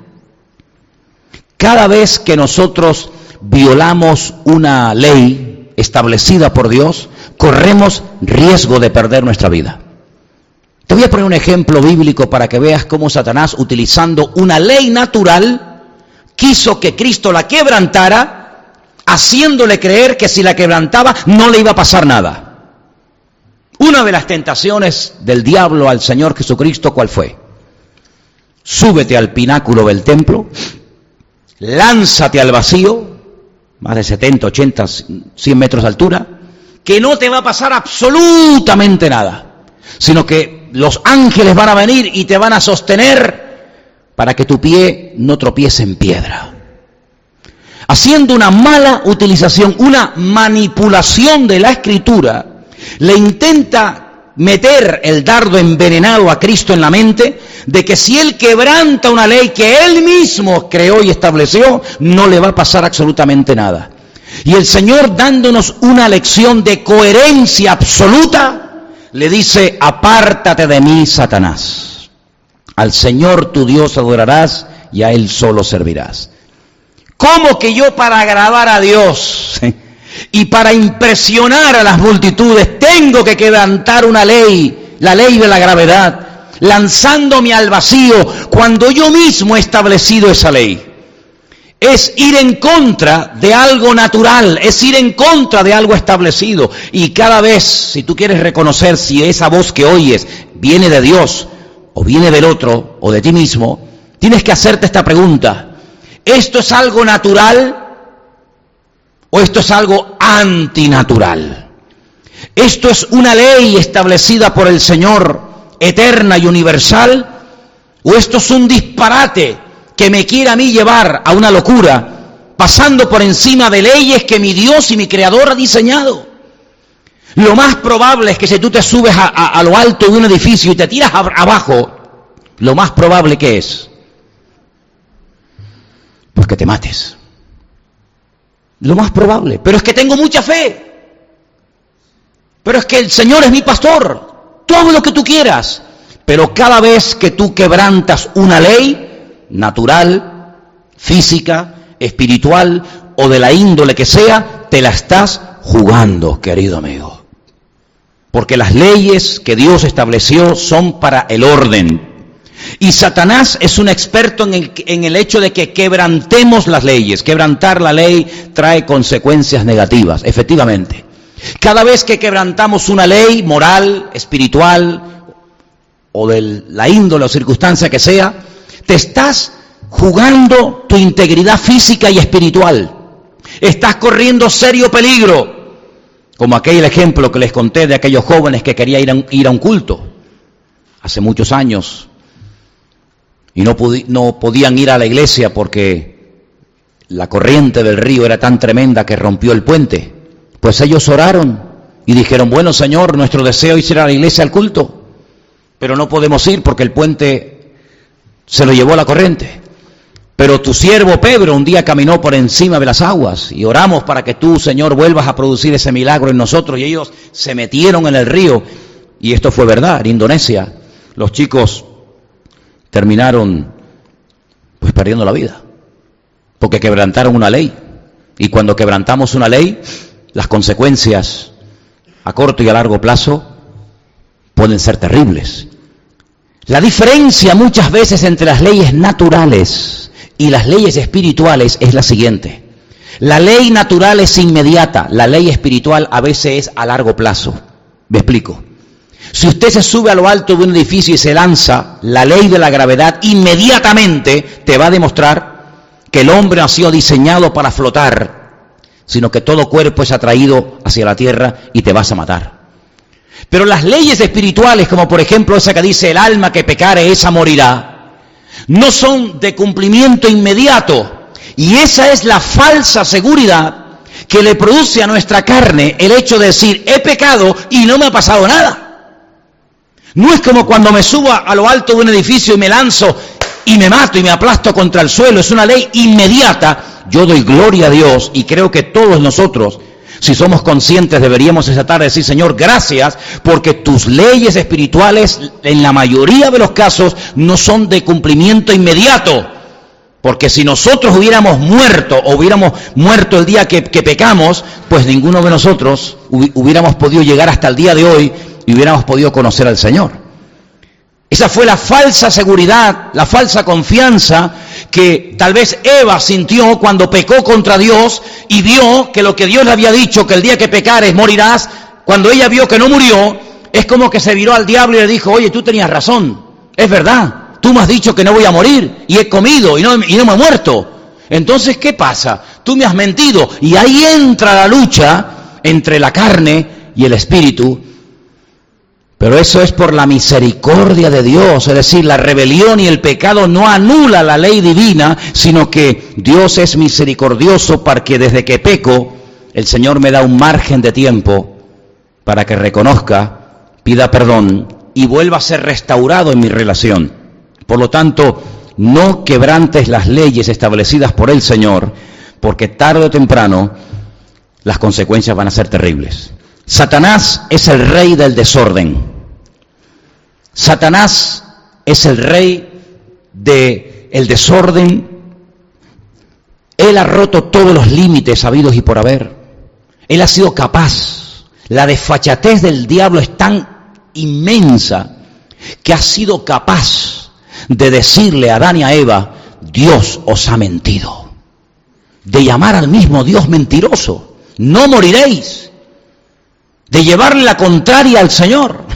Cada vez que nosotros violamos una ley establecida por Dios, corremos riesgo de perder nuestra vida. Te voy a poner un ejemplo bíblico para que veas cómo Satanás, utilizando una ley natural, quiso que Cristo la quebrantara, haciéndole creer que si la quebrantaba no le iba a pasar nada. Una de las tentaciones del diablo al Señor Jesucristo, ¿cuál fue? Súbete al pináculo del templo, lánzate al vacío, más de 70, 80, 100 metros de altura, que no te va a pasar absolutamente nada, sino que los ángeles van a venir y te van a sostener para que tu pie no tropiece en piedra. Haciendo una mala utilización, una manipulación de la escritura, le intenta meter el dardo envenenado a Cristo en la mente de que si él quebranta una ley que él mismo creó y estableció, no le va a pasar absolutamente nada. Y el Señor dándonos una lección de coherencia absoluta, le dice, apártate de mí, Satanás. Al Señor tu Dios adorarás y a Él solo servirás. ¿Cómo que yo para agradar a Dios [laughs] y para impresionar a las multitudes tengo que quebrantar una ley, la ley de la gravedad, lanzándome al vacío cuando yo mismo he establecido esa ley? es ir en contra de algo natural, es ir en contra de algo establecido. Y cada vez, si tú quieres reconocer si esa voz que oyes viene de Dios o viene del otro o de ti mismo, tienes que hacerte esta pregunta. ¿Esto es algo natural o esto es algo antinatural? ¿Esto es una ley establecida por el Señor eterna y universal o esto es un disparate? que me quiera a mí llevar a una locura, pasando por encima de leyes que mi Dios y mi Creador ha diseñado. Lo más probable es que si tú te subes a, lo alto de un edificio y te tiras abajo, lo más probable que es, pues que te mates. Lo más probable. Pero es que tengo mucha fe. Pero es que el Señor es mi pastor. Todo lo que tú quieras. Pero cada vez que tú quebrantas una ley natural, física, espiritual o de la índole que sea, te la estás jugando, querido amigo. Porque las leyes que Dios estableció son para el orden. Y Satanás es un experto en el, en el, hecho de que quebrantemos las leyes. Quebrantar la ley trae consecuencias negativas, efectivamente. Cada vez que quebrantamos una ley moral, espiritual o de la índole o circunstancia que sea, te estás jugando tu integridad física y espiritual. Estás corriendo serio peligro. Como aquel ejemplo que les conté de aquellos jóvenes que querían ir ir a un culto hace muchos años y no, podían ir a la iglesia porque la corriente del río era tan tremenda que rompió el puente. Pues ellos oraron y dijeron, bueno Señor, nuestro deseo es ir a la iglesia al culto, pero no podemos ir porque el puente se lo llevó la corriente. Pero tu siervo Pedro un día caminó por encima de las aguas y oramos para que tú, Señor, vuelvas a producir ese milagro en nosotros. Y ellos se metieron en el río. Y esto fue verdad. En Indonesia los chicos terminaron pues perdiendo la vida. Porque quebrantaron una ley. Y cuando quebrantamos una ley, las consecuencias a corto y a largo plazo pueden ser terribles. La diferencia muchas veces entre las leyes naturales y las leyes espirituales es la siguiente. La ley natural es inmediata, la ley espiritual a veces es a largo plazo. Me explico. Si usted se sube a lo alto de un edificio y se lanza, la ley de la gravedad inmediatamente te va a demostrar que el hombre no ha sido diseñado para flotar, sino que todo cuerpo es atraído hacia la tierra y te vas a matar. Pero las leyes espirituales, como por ejemplo esa que dice el alma que pecare, esa morirá, no son de cumplimiento inmediato. Y esa es la falsa seguridad que le produce a nuestra carne el hecho de decir, he pecado y no me ha pasado nada. No es como cuando me subo a lo alto de un edificio y me lanzo y me mato y me aplasto contra el suelo. Es una ley inmediata. Yo doy gloria a Dios y creo que todos nosotros si somos conscientes, deberíamos esa tarde decir, Señor, gracias, porque tus leyes espirituales, en la mayoría de los casos, no son de cumplimiento inmediato. Porque si nosotros hubiéramos muerto o hubiéramos muerto el día que, que pecamos, pues ninguno de nosotros hubiéramos podido llegar hasta el día de hoy y hubiéramos podido conocer al Señor. Esa fue la falsa seguridad, la falsa confianza que tal vez Eva sintió cuando pecó contra Dios y vio que lo que Dios le había dicho, que el día que pecares morirás, cuando ella vio que no murió, es como que se viró al diablo y le dijo, oye, tú tenías razón, es verdad, tú me has dicho que no voy a morir y he comido y no, me he muerto. Entonces, ¿qué pasa? Tú me has mentido y ahí entra la lucha entre la carne y el espíritu pero eso es por la misericordia de Dios, es decir, la rebelión y el pecado no anula la ley divina, sino que Dios es misericordioso para que desde que peco, el Señor me da un margen de tiempo para que reconozca, pida perdón y vuelva a ser restaurado en mi relación. Por lo tanto, no quebrantes las leyes establecidas por el Señor, porque tarde o temprano las consecuencias van a ser terribles. Satanás es el rey del desorden. Satanás es el rey del el desorden. Él ha roto todos los límites habidos y por haber. Él ha sido capaz. La desfachatez del diablo es tan inmensa que ha sido capaz de decirle a Adán y a Eva, Dios os ha mentido. De llamar al mismo Dios mentiroso. No moriréis de llevarle la contraria al Señor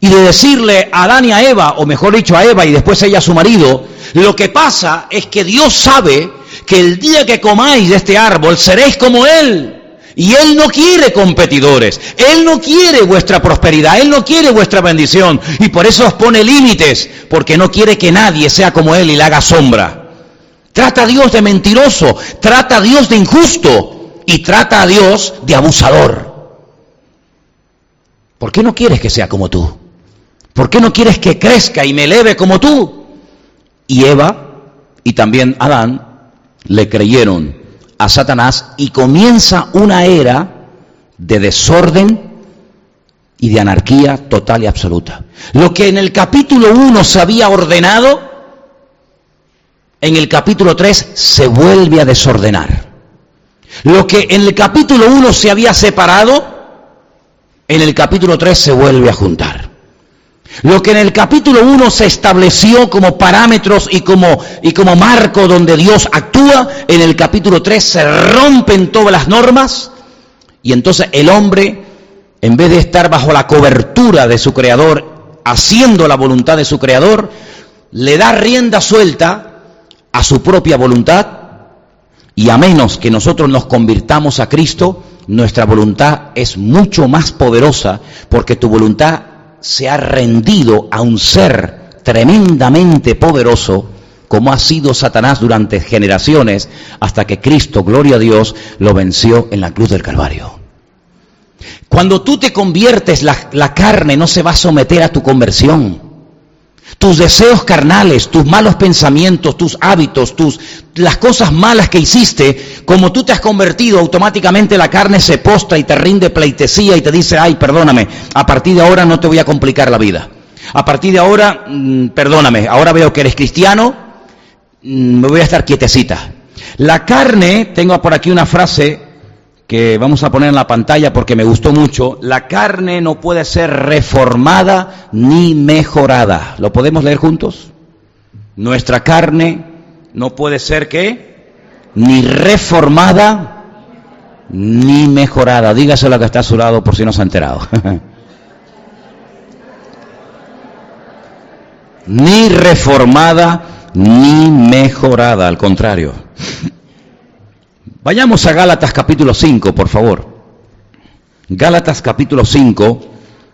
y de decirle a Adán y a Eva, o mejor dicho a Eva y después ella a su marido, lo que pasa es que Dios sabe que el día que comáis de este árbol seréis como Él. Y Él no quiere competidores, Él no quiere vuestra prosperidad, Él no quiere vuestra bendición. Y por eso os pone límites, porque no quiere que nadie sea como Él y le haga sombra. Trata a Dios de mentiroso, trata a Dios de injusto y trata a Dios de abusador. ¿Por qué no quieres que sea como tú? ¿Por qué no quieres que crezca y me eleve como tú? Y Eva y también Adán le creyeron a Satanás y comienza una era de desorden y de anarquía total y absoluta. Lo que en el capítulo 1 se había ordenado, en el capítulo 3 se vuelve a desordenar. Lo que en el capítulo 1 se había separado, en el capítulo 3 se vuelve a juntar. Lo que en el capítulo 1 se estableció como parámetros y como, y como marco donde Dios actúa, en el capítulo 3 se rompen todas las normas y entonces el hombre, en vez de estar bajo la cobertura de su creador, haciendo la voluntad de su creador, le da rienda suelta a su propia voluntad y a menos que nosotros nos convirtamos a Cristo, nuestra voluntad es mucho más poderosa porque tu voluntad se ha rendido a un ser tremendamente poderoso como ha sido Satanás durante generaciones hasta que Cristo, gloria a Dios, lo venció en la cruz del Calvario. Cuando tú te conviertes, la, carne no se va a someter a tu conversión tus deseos carnales, tus malos pensamientos, tus hábitos, tus las cosas malas que hiciste, como tú te has convertido, automáticamente la carne se postra y te rinde pleitesía y te dice, "Ay, perdóname, a partir de ahora no te voy a complicar la vida. A partir de ahora, mm, perdóname, ahora veo que eres cristiano, mm, me voy a estar quietecita." La carne, tengo por aquí una frase que vamos a poner en la pantalla porque me gustó mucho, la carne no puede ser reformada ni mejorada. ¿Lo podemos leer juntos? Nuestra carne no puede ser qué? Ni reformada ni mejorada. Dígaselo a que está a su lado por si no se ha enterado. [laughs] ni reformada ni mejorada, al contrario. Vayamos a Gálatas capítulo 5, por favor. Gálatas capítulo 5,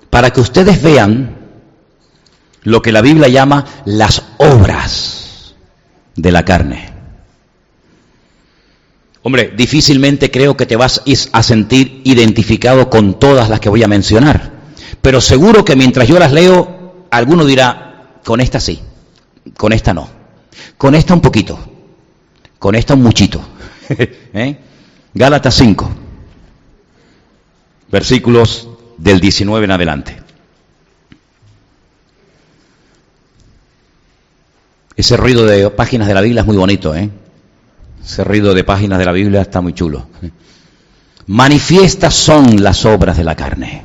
para que ustedes vean lo que la Biblia llama las obras de la carne. Hombre, difícilmente creo que te vas a sentir identificado con todas las que voy a mencionar, pero seguro que mientras yo las leo, alguno dirá, con esta sí, con esta no, con esta un poquito, con esta un muchito. [laughs] ¿Eh? Gálatas 5, versículos del 19 en adelante. Ese ruido de páginas de la Biblia es muy bonito, ¿eh? Ese ruido de páginas de la Biblia está muy chulo. Manifiestas son las obras de la carne.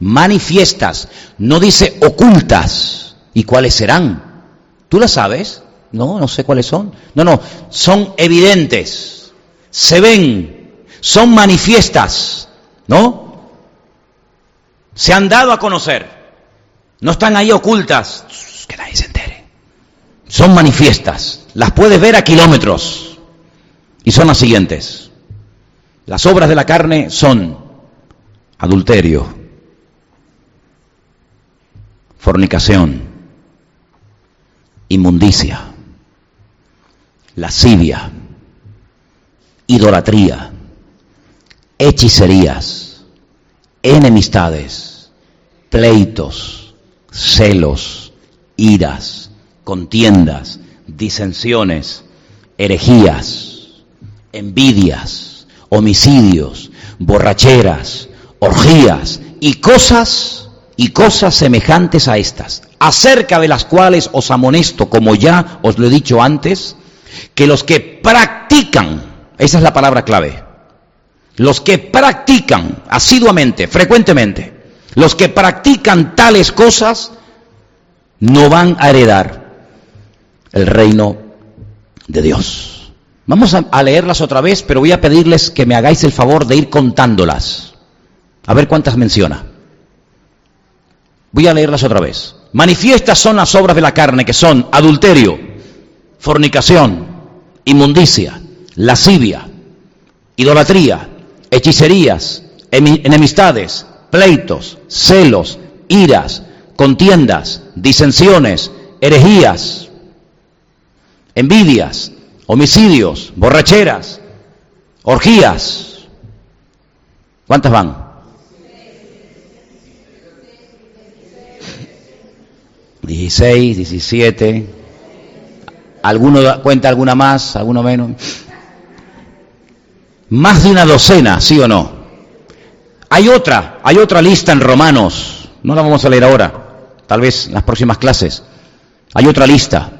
Manifiestas, no dice ocultas. ¿Y cuáles serán? ¿Tú las sabes? No, no sé cuáles son. No, no, son evidentes, se ven, son manifiestas, ¿no? Se han dado a conocer, no están ahí ocultas, que nadie se entere. Son manifiestas, las puedes ver a kilómetros y son las siguientes. Las obras de la carne son adulterio, fornicación, inmundicia lascivia, idolatría, hechicerías, enemistades, pleitos, celos, iras, contiendas, disensiones, herejías, envidias, homicidios, borracheras, orgías y cosas y cosas semejantes a estas, acerca de las cuales os amonesto, como ya os lo he dicho antes, que los que practican, esa es la palabra clave, los que practican asiduamente, frecuentemente, los que practican tales cosas, no van a heredar el reino de Dios. Vamos a, leerlas otra vez, pero voy a pedirles que me hagáis el favor de ir contándolas. A ver cuántas menciona. Voy a leerlas otra vez. Manifiestas son las obras de la carne, que son adulterio, fornicación, inmundicia, lascivia, idolatría, hechicerías, enemistades, pleitos, celos, iras, contiendas, disensiones, herejías, envidias, homicidios, borracheras, orgías. ¿Cuántas van? 16, 17. ¿Alguno cuenta alguna más? ¿Alguno menos? Más de una docena, ¿sí o no? Hay otra, hay otra lista en Romanos. No la vamos a leer ahora, tal vez en las próximas clases. Hay otra lista.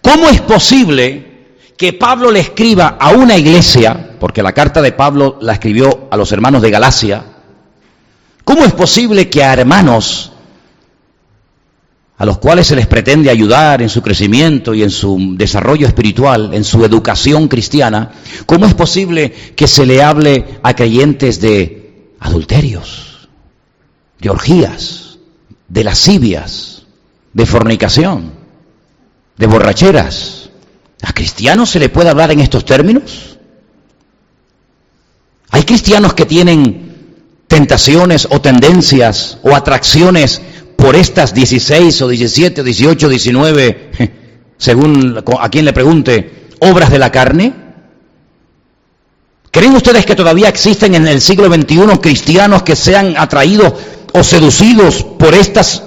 ¿Cómo es posible que Pablo le escriba a una iglesia, porque la carta de Pablo la escribió a los hermanos de Galacia, ¿cómo es posible que a hermanos a los cuales se les pretende ayudar en su crecimiento y en su desarrollo espiritual, en su educación cristiana, ¿cómo es posible que se le hable a creyentes de adulterios, de orgías, de lascivias, de fornicación, de borracheras? ¿A cristianos se le puede hablar en estos términos? ¿Hay cristianos que tienen tentaciones o tendencias o atracciones por estas 16 o 17 o 18 o 19, según a quien le pregunte, obras de la carne? ¿Creen ustedes que todavía existen en el siglo XXI cristianos que sean atraídos o seducidos por estas,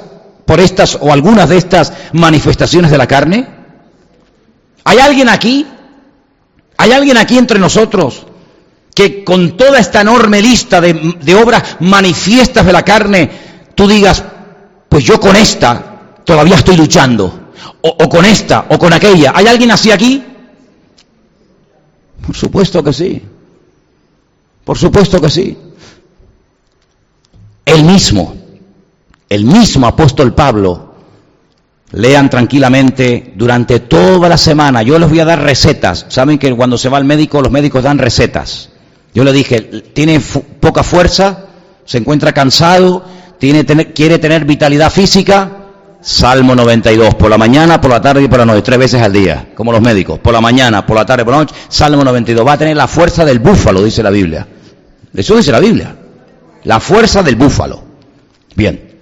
por estas o algunas de estas manifestaciones de la carne? ¿Hay alguien aquí? ¿Hay alguien aquí entre nosotros que con toda esta enorme lista de obras manifiestas de la carne, tú digas, pues yo con esta todavía estoy luchando, o, con esta, o con aquella. ¿Hay alguien así aquí? Por supuesto que sí, por supuesto que sí. El mismo, el mismo apóstol Pablo, lean tranquilamente durante toda la semana. Yo les voy a dar recetas. Saben que cuando se va al médico, los médicos dan recetas. Yo le dije, tiene poca fuerza, se encuentra cansado, quiere tener vitalidad física, Salmo 92, por la mañana, por la tarde y por la noche, tres veces al día, como los médicos, por la mañana, por la tarde, por la noche, Salmo 92, va a tener la fuerza del búfalo, dice la Biblia. Eso dice la Biblia, la fuerza del búfalo. Bien,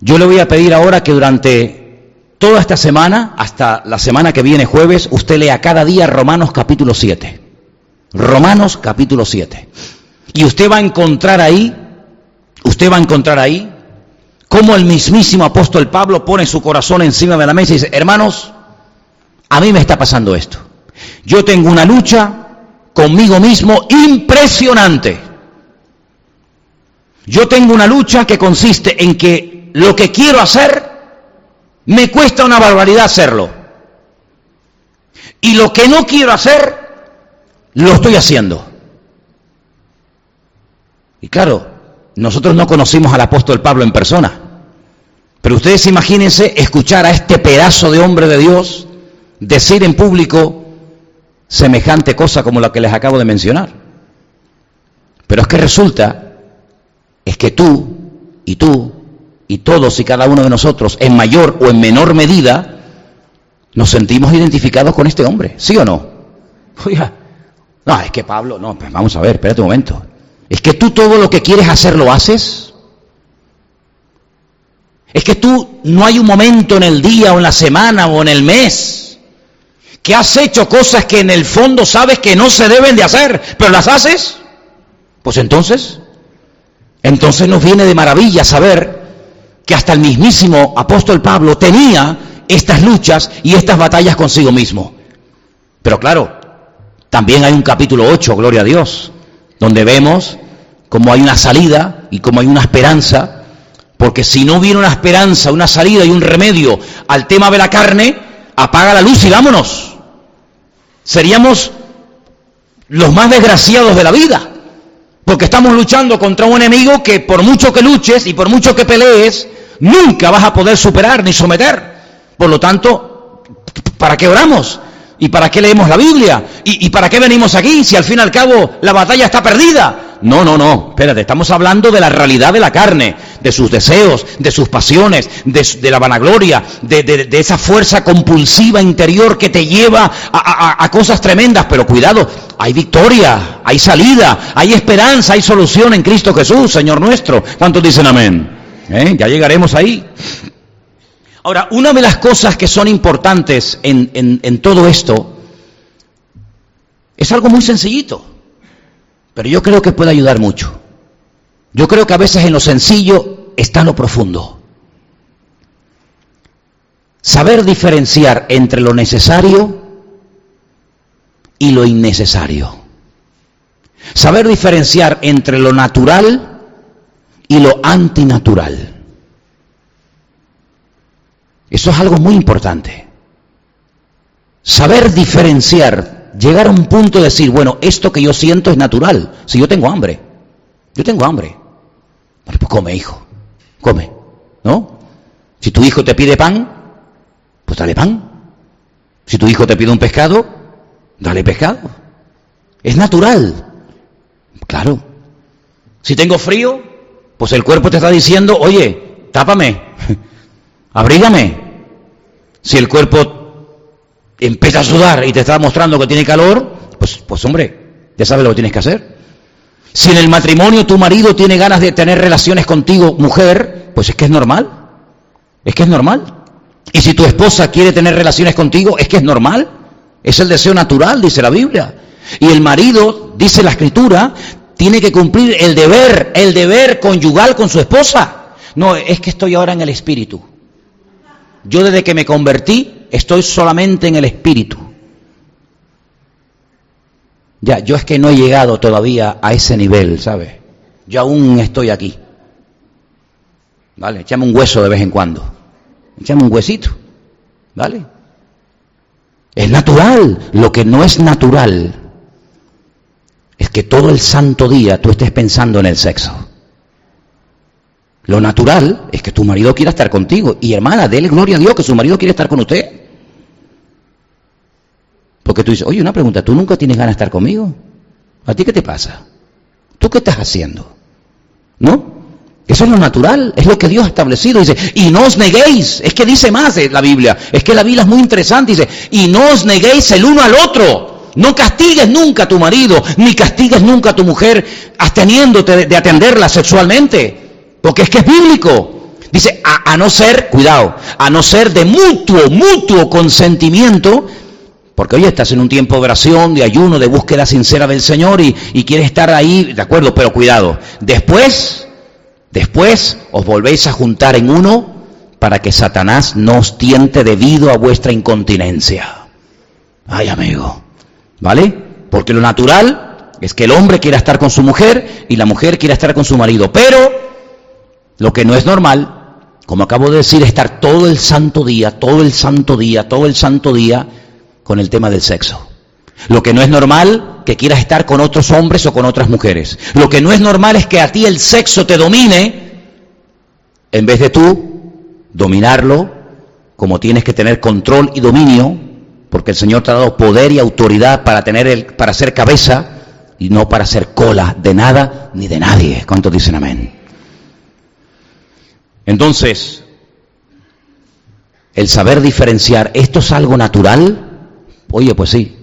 yo le voy a pedir ahora que durante toda esta semana, hasta la semana que viene jueves, usted lea cada día Romanos capítulo 7. Romanos capítulo 7. Y usted va a encontrar ahí Usted va a encontrar ahí cómo el mismísimo apóstol Pablo pone su corazón encima de la mesa y dice, hermanos, a mí me está pasando esto. Yo tengo una lucha conmigo mismo impresionante. Yo tengo una lucha que consiste en que lo que quiero hacer me cuesta una barbaridad hacerlo. Y lo que no quiero hacer, lo estoy haciendo. Y claro, nosotros no conocimos al apóstol Pablo en persona, pero ustedes imagínense escuchar a este pedazo de hombre de Dios decir en público semejante cosa como la que les acabo de mencionar. Pero es que resulta, es que tú y tú y todos y cada uno de nosotros, en mayor o en menor medida, nos sentimos identificados con este hombre, ¿sí o no? Oiga, no, es que Pablo, no, pues vamos a ver, espérate un momento. ¿Es que tú todo lo que quieres hacer lo haces? Es que tú no hay un momento en el día o en la semana o en el mes que has hecho cosas que en el fondo sabes que no se deben de hacer, pero las haces. Pues entonces, entonces nos viene de maravilla saber que hasta el mismísimo apóstol Pablo tenía estas luchas y estas batallas consigo mismo. Pero claro, también hay un capítulo 8, gloria a Dios, donde vemos cómo hay una salida y cómo hay una esperanza, porque si no hubiera una esperanza, una salida y un remedio al tema de la carne, apaga la luz y vámonos. Seríamos los más desgraciados de la vida, porque estamos luchando contra un enemigo que por mucho que luches y por mucho que pelees, nunca vas a poder superar ni someter. Por lo tanto, ¿para qué oramos? ¿Y para qué leemos la Biblia? ¿Y, para qué venimos aquí si al fin y al cabo la batalla está perdida? No, no, no, espérate, estamos hablando de la realidad de la carne, de sus deseos, de sus pasiones, de, la vanagloria, de, esa fuerza compulsiva interior que te lleva a, cosas tremendas. Pero cuidado, hay victoria, hay salida, hay esperanza, hay solución en Cristo Jesús, Señor nuestro. ¿Cuántos dicen amén? ¿Eh? Ya llegaremos ahí. Ahora, una de las cosas que son importantes en, todo esto es algo muy sencillito, pero yo creo que puede ayudar mucho. Yo creo que a veces en lo sencillo está lo profundo. Saber diferenciar entre lo necesario y lo innecesario. Saber diferenciar entre lo natural y lo antinatural. Eso es algo muy importante. Saber diferenciar, llegar a un punto de decir, bueno, esto que yo siento es natural. Si yo tengo hambre, yo tengo hambre. Bueno, pues come, hijo, come, ¿no? Si tu hijo te pide pan, pues dale pan. Si tu hijo te pide un pescado, dale pescado. Es natural. Claro. Si tengo frío, pues el cuerpo te está diciendo, oye, tápame, [laughs] abrígame. Si el cuerpo empieza a sudar y te está mostrando que tiene calor, pues, pues hombre, ya sabes lo que tienes que hacer. Si en el matrimonio tu marido tiene ganas de tener relaciones contigo, mujer, pues es que es normal. Es que es normal. Y si tu esposa quiere tener relaciones contigo, es que es normal. Es el deseo natural, dice la Biblia. Y el marido, dice la escritura, tiene que cumplir el deber, el deber conyugal con su esposa. No, es que estoy ahora en el espíritu. Yo desde que me convertí estoy solamente en el espíritu. Ya, yo es que no he llegado todavía a ese nivel, ¿sabes? Yo aún estoy aquí. ¿Vale? Echame un hueso de vez en cuando. Echame un huesito. ¿Vale? Es natural. Lo que no es natural es que todo el santo día tú estés pensando en el sexo. Lo natural es que tu marido quiera estar contigo. Y hermana, déle gloria a Dios que su marido quiere estar con usted. Porque tú dices, oye, una pregunta, ¿tú nunca tienes ganas de estar conmigo? ¿A ti qué te pasa? ¿Tú qué estás haciendo? ¿No? Eso es lo natural, es lo que Dios ha establecido. Dice, y no os neguéis. Es que dice más de la Biblia. Es que la Biblia es muy interesante. Dice, y no os neguéis el uno al otro. No castigues nunca a tu marido, ni castigues nunca a tu mujer absteniéndote de, atenderla sexualmente. Porque es que es bíblico. Dice, a, no ser, cuidado, a no ser de mutuo, mutuo consentimiento porque hoy estás en un tiempo de oración, de ayuno, de búsqueda sincera del Señor y, quieres estar ahí, de acuerdo, pero cuidado. Después, después os volvéis a juntar en uno para que Satanás no os tiente debido a vuestra incontinencia. Ay, amigo. ¿Vale? Porque lo natural es que el hombre quiera estar con su mujer y la mujer quiera estar con su marido. Pero lo que no es normal, como acabo de decir, es estar todo el santo día, todo el santo día, todo el santo día con el tema del sexo. Lo que no es normal que quieras estar con otros hombres o con otras mujeres. Lo que no es normal es que a ti el sexo te domine en vez de tú dominarlo como tienes que tener control y dominio, porque el Señor te ha dado poder y autoridad para tener el, para ser cabeza y no para ser cola de nada ni de nadie. ¿Cuántos dicen amén? Entonces, el saber diferenciar, ¿esto es algo natural? Oye, pues sí.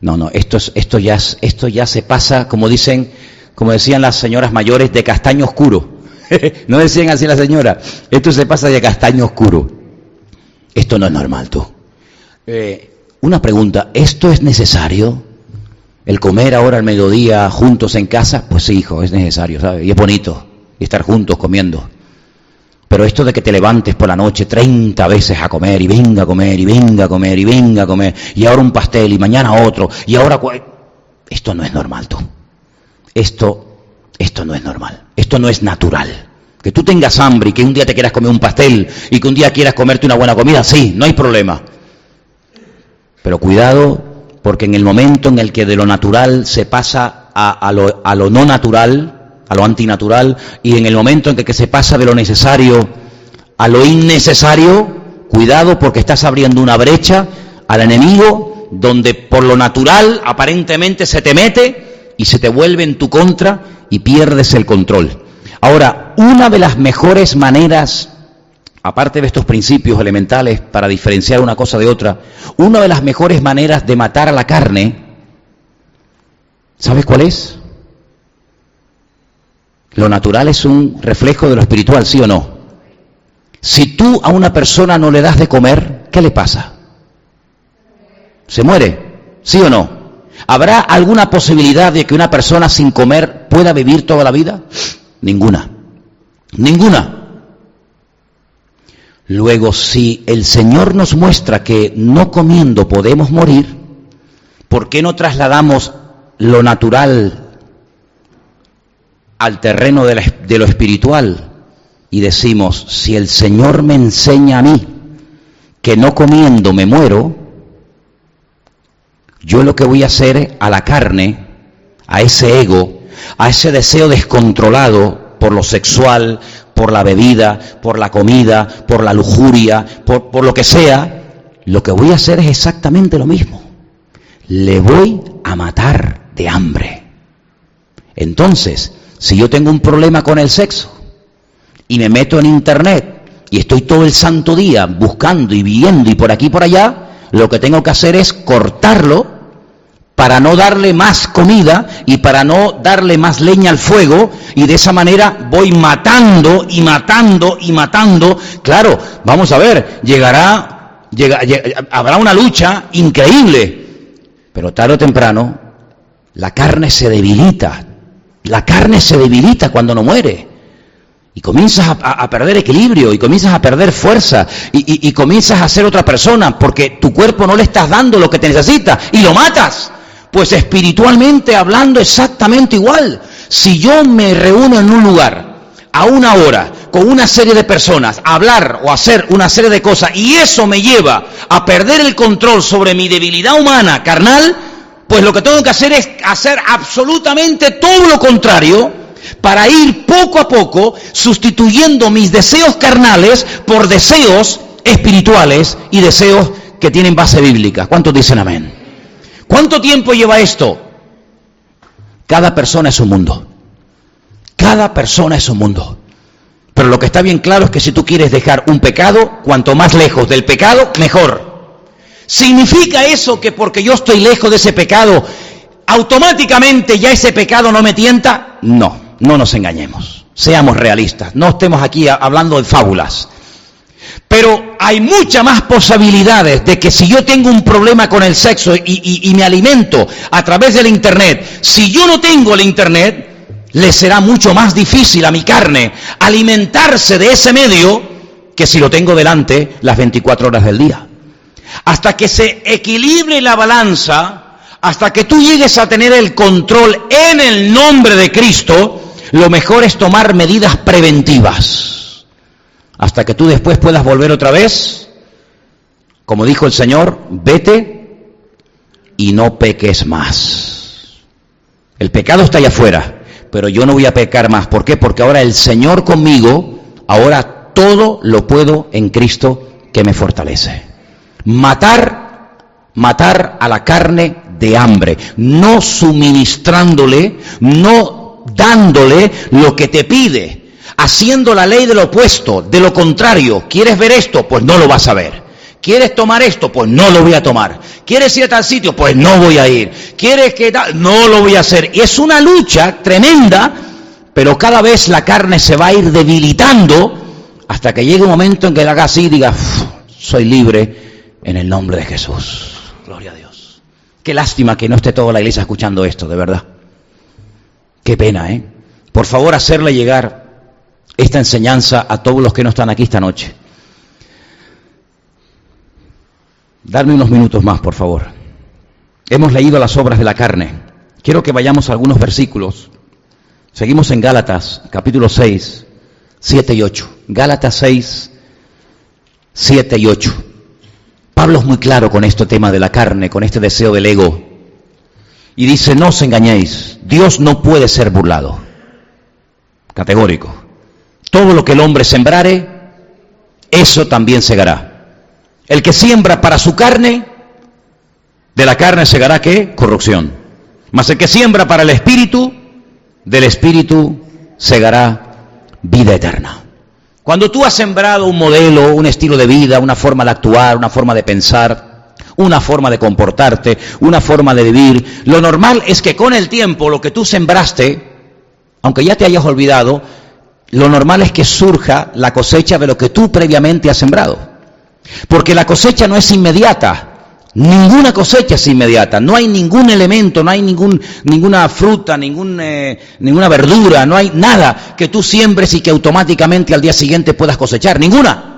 No, no, esto, es, esto, ya, esto ya se pasa, como dicen, como decían las señoras mayores, de castaño oscuro. [laughs] no decían así la señora. Esto se pasa de castaño oscuro. Esto no es normal, tú. Eh, una pregunta, ¿esto es necesario? ¿El comer ahora al mediodía juntos en casa? Pues sí, hijo, es necesario, ¿sabes? Y es bonito, estar juntos comiendo. Pero esto de que te levantes por la noche 30 veces a comer y venga a comer y venga a comer y venga a comer y ahora un pastel y mañana otro y ahora esto no es normal tú. Esto esto no es normal. Esto no es natural. Que tú tengas hambre y que un día te quieras comer un pastel y que un día quieras comerte una buena comida, sí, no hay problema. Pero cuidado porque en el momento en el que de lo natural se pasa a, lo, a lo no natural, a lo antinatural, y en el momento en que, se pasa de lo necesario a lo innecesario, cuidado porque estás abriendo una brecha al enemigo donde por lo natural aparentemente se te mete y se te vuelve en tu contra y pierdes el control. Ahora, una de las mejores maneras, aparte de estos principios elementales para diferenciar una cosa de otra, una de las mejores maneras de matar a la carne, ¿sabes cuál es? Lo natural es un reflejo de lo espiritual, ¿sí o no? Si tú a una persona no le das de comer, ¿qué le pasa? ¿Se muere? ¿Sí o no? ¿Habrá alguna posibilidad de que una persona sin comer pueda vivir toda la vida? Ninguna. Ninguna. Luego, si el Señor nos muestra que no comiendo podemos morir, ¿por qué no trasladamos lo natural al terreno de, lo espiritual? Y decimos, si el Señor me enseña a mí que no comiendo me muero, yo lo que voy a hacer a la carne, a ese ego, a ese deseo descontrolado por lo sexual, por la bebida, por la comida, por la lujuria, por, lo que sea, lo que voy a hacer es exactamente lo mismo. Le voy a matar de hambre. Entonces, si yo tengo un problema con el sexo y me meto en internet y estoy todo el santo día buscando y viendo y por aquí y por allá, lo que tengo que hacer es cortarlo para no darle más comida y para no darle más leña al fuego y de esa manera voy matando y matando y matando. Claro, vamos a ver, llegará, habrá una lucha increíble, pero tarde o temprano la carne se debilita, la carne se debilita cuando no muere. Y comienzas a, perder equilibrio, y comienzas a perder fuerza, y, comienzas a ser otra persona, porque tu cuerpo no le estás dando lo que te necesita, y lo matas. Pues espiritualmente hablando exactamente igual. Si yo me reúno en un lugar a una hora con una serie de personas a hablar o hacer una serie de cosas y eso me lleva a perder el control sobre mi debilidad humana carnal, pues lo que tengo que hacer es hacer absolutamente todo lo contrario para ir poco a poco sustituyendo mis deseos carnales por deseos espirituales y deseos que tienen base bíblica. ¿Cuántos dicen amén? ¿Cuánto tiempo lleva esto? Cada persona es un mundo. Cada persona es un mundo. Pero lo que está bien claro es que si tú quieres dejar un pecado, cuanto más lejos del pecado, mejor. ¿Significa eso que porque yo estoy lejos de ese pecado, automáticamente ya ese pecado no me tienta? No, no nos engañemos. Seamos realistas. No estemos aquí hablando de fábulas. Pero hay muchas más posibilidades de que si yo tengo un problema con el sexo y, me alimento a través del Internet, si yo no tengo el Internet, le será mucho más difícil a mi carne alimentarse de ese medio que si lo tengo delante las 24 horas del día. Hasta que se equilibre la balanza, hasta que tú llegues a tener el control en el nombre de Cristo, lo mejor es tomar medidas preventivas hasta que tú después puedas volver otra vez, como dijo el Señor, vete y no peques más. El pecado está allá afuera, pero yo no voy a pecar más. ¿Por qué? Porque ahora el Señor conmigo, ahora todo lo puedo en Cristo que me fortalece. Matar, matar a la carne de hambre, no suministrándole, no dándole lo que te pide, haciendo la ley de lo opuesto, de lo contrario. ¿Quieres ver esto? Pues no lo vas a ver. ¿Quieres tomar esto? Pues no lo voy a tomar. ¿Quieres ir a tal sitio? Pues no voy a ir. ¿Quieres que tal? No lo voy a hacer. Y es una lucha tremenda, pero cada vez la carne se va a ir debilitando hasta que llegue un momento en que haga así y diga, soy libre en el nombre de Jesús. Gloria a Dios. Qué lástima que no esté toda la iglesia escuchando esto, de verdad. Qué pena, ¿eh? Por favor, hacerle llegar esta enseñanza a todos los que no están aquí esta noche. Darme unos minutos más, por favor. Hemos leído las obras de la carne. Quiero que vayamos a algunos versículos. Seguimos en Gálatas, capítulo 6, 7 y 8. Gálatas 6, 7 y 8. Pablo es muy claro con este tema de la carne, con este deseo del ego. Y dice, no os engañéis, Dios no puede ser burlado. Categórico. Todo lo que el hombre sembrare, eso también segará. El que siembra para su carne, de la carne segará qué? Corrupción. Mas el que siembra para el espíritu, del espíritu segará vida eterna. Cuando tú has sembrado un modelo, un estilo de vida, una forma de actuar, una forma de pensar, una forma de comportarte, una forma de vivir, lo normal es que con el tiempo lo que tú sembraste, aunque ya te hayas olvidado, lo normal es que surja la cosecha de lo que tú previamente has sembrado. Porque la cosecha no es inmediata. Ninguna cosecha es inmediata. No hay ningún elemento, no hay ningún, ninguna fruta, ningún, eh, ninguna verdura, no hay nada que tú siembres y que automáticamente al día siguiente puedas cosechar. Ninguna.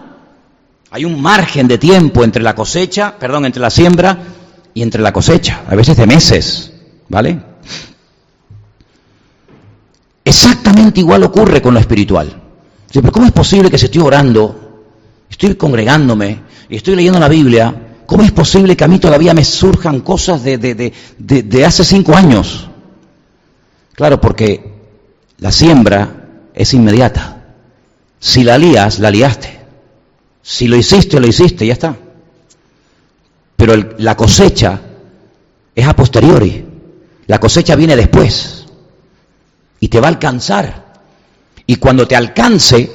Hay un margen de tiempo entre la cosecha, perdón, entre la siembra y entre la cosecha, a veces de meses, ¿vale? Exactamente igual ocurre con lo espiritual. Pero ¿cómo es posible que si estoy orando, estoy congregándome y estoy leyendo la Biblia, ¿cómo es posible que a mí todavía me surjan cosas de, hace cinco años? Claro, porque la siembra es inmediata. Si la lías, la liaste. Si lo hiciste, lo hiciste, ya está. Pero la cosecha es a posteriori. La cosecha viene después. Y te va a alcanzar. Y cuando te alcance,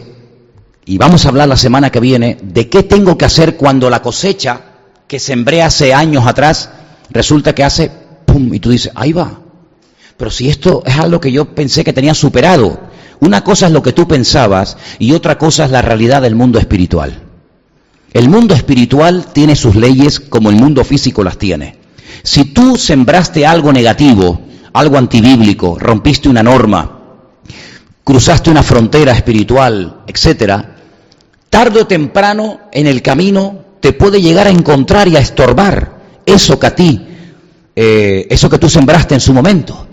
y vamos a hablar la semana que viene, de qué tengo que hacer cuando la cosecha que sembré hace años atrás, resulta que hace pum, y tú dices, ahí va. Pero si esto es algo que yo pensé que tenía superado, una cosa es lo que tú pensabas y otra cosa es la realidad del mundo espiritual. El mundo espiritual tiene sus leyes como el mundo físico las tiene. Si tú sembraste algo negativo, algo antibíblico, rompiste una norma, cruzaste una frontera espiritual, etcétera, tarde o temprano en el camino te puede llegar a encontrar y a estorbar eso que a ti, eh, eso que tú sembraste en su momento.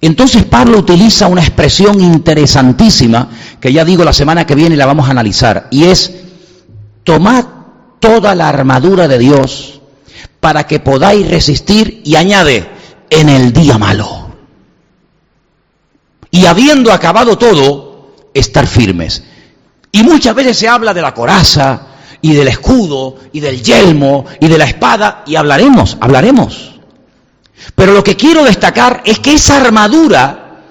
Entonces Pablo utiliza una expresión interesantísima que ya digo la semana que viene la vamos a analizar y es tomad toda la armadura de Dios para que podáis resistir y añade en el día malo. Y habiendo acabado todo, estar firmes. Y muchas veces se habla de la coraza y del escudo y del yelmo y de la espada y hablaremos, hablaremos. Pero lo que quiero destacar es que esa armadura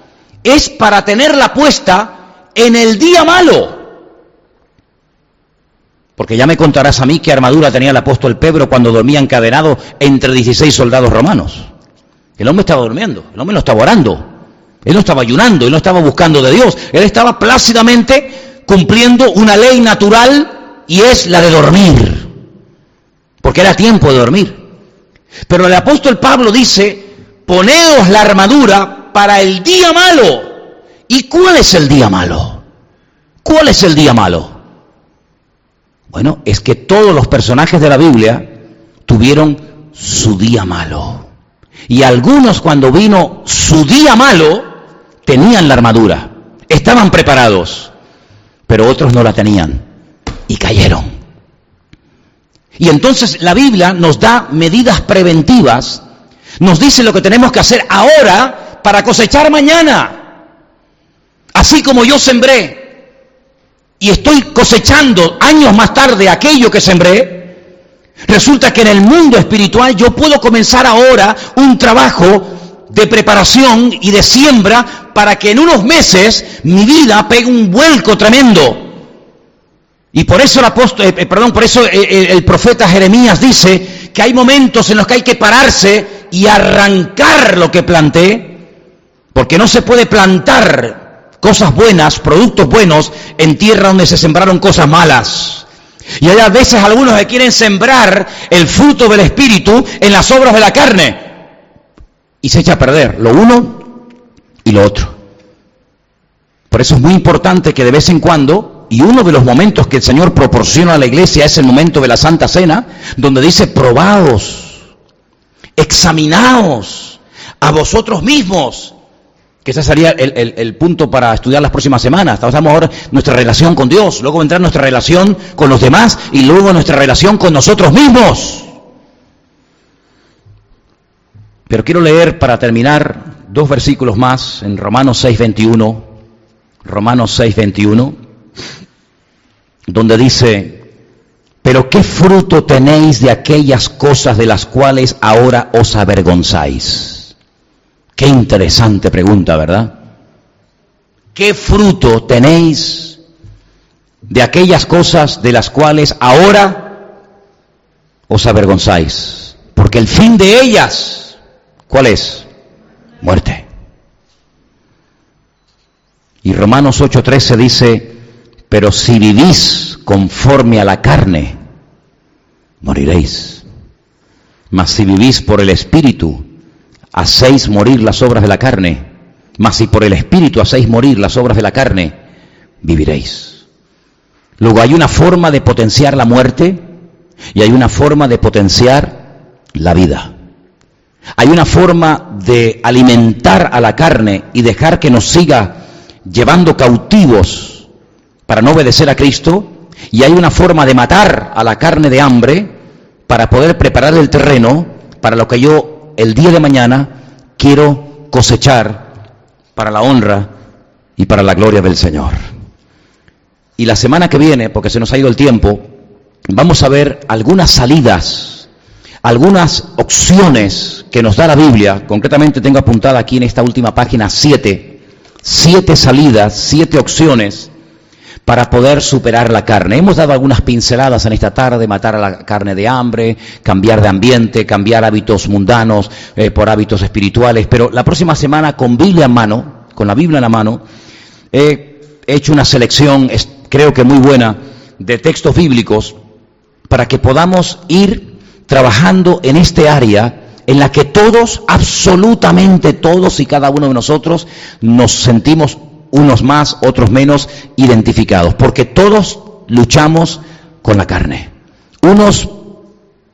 es para tenerla puesta en el día malo. Porque ya me contarás a mí qué armadura tenía el apóstol Pedro cuando dormía encadenado entre 16 soldados romanos. El hombre estaba durmiendo, el hombre no estaba orando, él no estaba ayunando, él no estaba buscando de Dios, él estaba plácidamente cumpliendo una ley natural y es la de dormir, porque era tiempo de dormir. Pero el apóstol Pablo dice, poneos la armadura para el día malo. ¿Y cuál es el día malo? ¿Cuál es el día malo? Bueno, es que todos los personajes de la Biblia tuvieron su día malo. Y algunos cuando vino su día malo, tenían la armadura, estaban preparados, pero otros no la tenían y cayeron. Y entonces la Biblia nos da medidas preventivas, nos dice lo que tenemos que hacer ahora para cosechar mañana. Así como yo sembré y estoy cosechando años más tarde aquello que sembré, resulta que en el mundo espiritual yo puedo comenzar ahora un trabajo de preparación y de siembra para que en unos meses mi vida pegue un vuelco tremendo. Y por eso el apóstol, eh, perdón, por eso eh, el profeta Jeremías dice que hay momentos en los que hay que pararse y arrancar lo que planté, porque no se puede plantar cosas buenas, productos buenos, en tierra donde se sembraron cosas malas. Y hay a veces algunos que quieren sembrar el fruto del Espíritu en las obras de la carne. Y se echa a perder lo uno y lo otro. Por eso es muy importante que de vez en cuando, y uno de los momentos que el Señor proporciona a la iglesia es el momento de la Santa Cena, donde dice, probaos, examinaos a vosotros mismos que ese sería el, punto para estudiar las próximas semanas. Estamos ahora nuestra relación con Dios, luego vendrá nuestra relación con los demás y luego nuestra relación con nosotros mismos. Pero quiero leer para terminar dos versículos más en Romanos 6:21, Romanos 6:21, donde dice, pero qué fruto tenéis de aquellas cosas de las cuales ahora os avergonzáis. Qué interesante pregunta, ¿verdad? ¿Qué fruto tenéis de aquellas cosas de las cuales ahora os avergonzáis? Porque el fin de ellas, ¿cuál es? Muerte. Y Romanos 8:13 dice, pero si vivís conforme a la carne, moriréis. Mas si vivís por el Espíritu, hacéis morir las obras de la carne, mas si por el Espíritu hacéis morir las obras de la carne, viviréis. Luego hay una forma de potenciar la muerte y hay una forma de potenciar la vida. Hay una forma de alimentar a la carne y dejar que nos siga llevando cautivos para no obedecer a Cristo. Y hay una forma de matar a la carne de hambre para poder preparar el terreno para lo que yo el día de mañana quiero cosechar para la honra y para la gloria del Señor. Y la semana que viene, porque se nos ha ido el tiempo, vamos a ver algunas salidas, algunas opciones que nos da la Biblia. Concretamente tengo apuntada aquí en esta última página siete, siete salidas, siete opciones para poder superar la carne. Hemos dado algunas pinceladas en esta tarde, matar a la carne de hambre, cambiar de ambiente, cambiar hábitos mundanos eh, por hábitos espirituales, pero la próxima semana con Biblia en mano, con la Biblia en la mano, he hecho una selección, creo que muy buena, de textos bíblicos para que podamos ir trabajando en este área en la que todos, absolutamente todos y cada uno de nosotros nos sentimos unos más, otros menos identificados, porque todos luchamos con la carne. Unos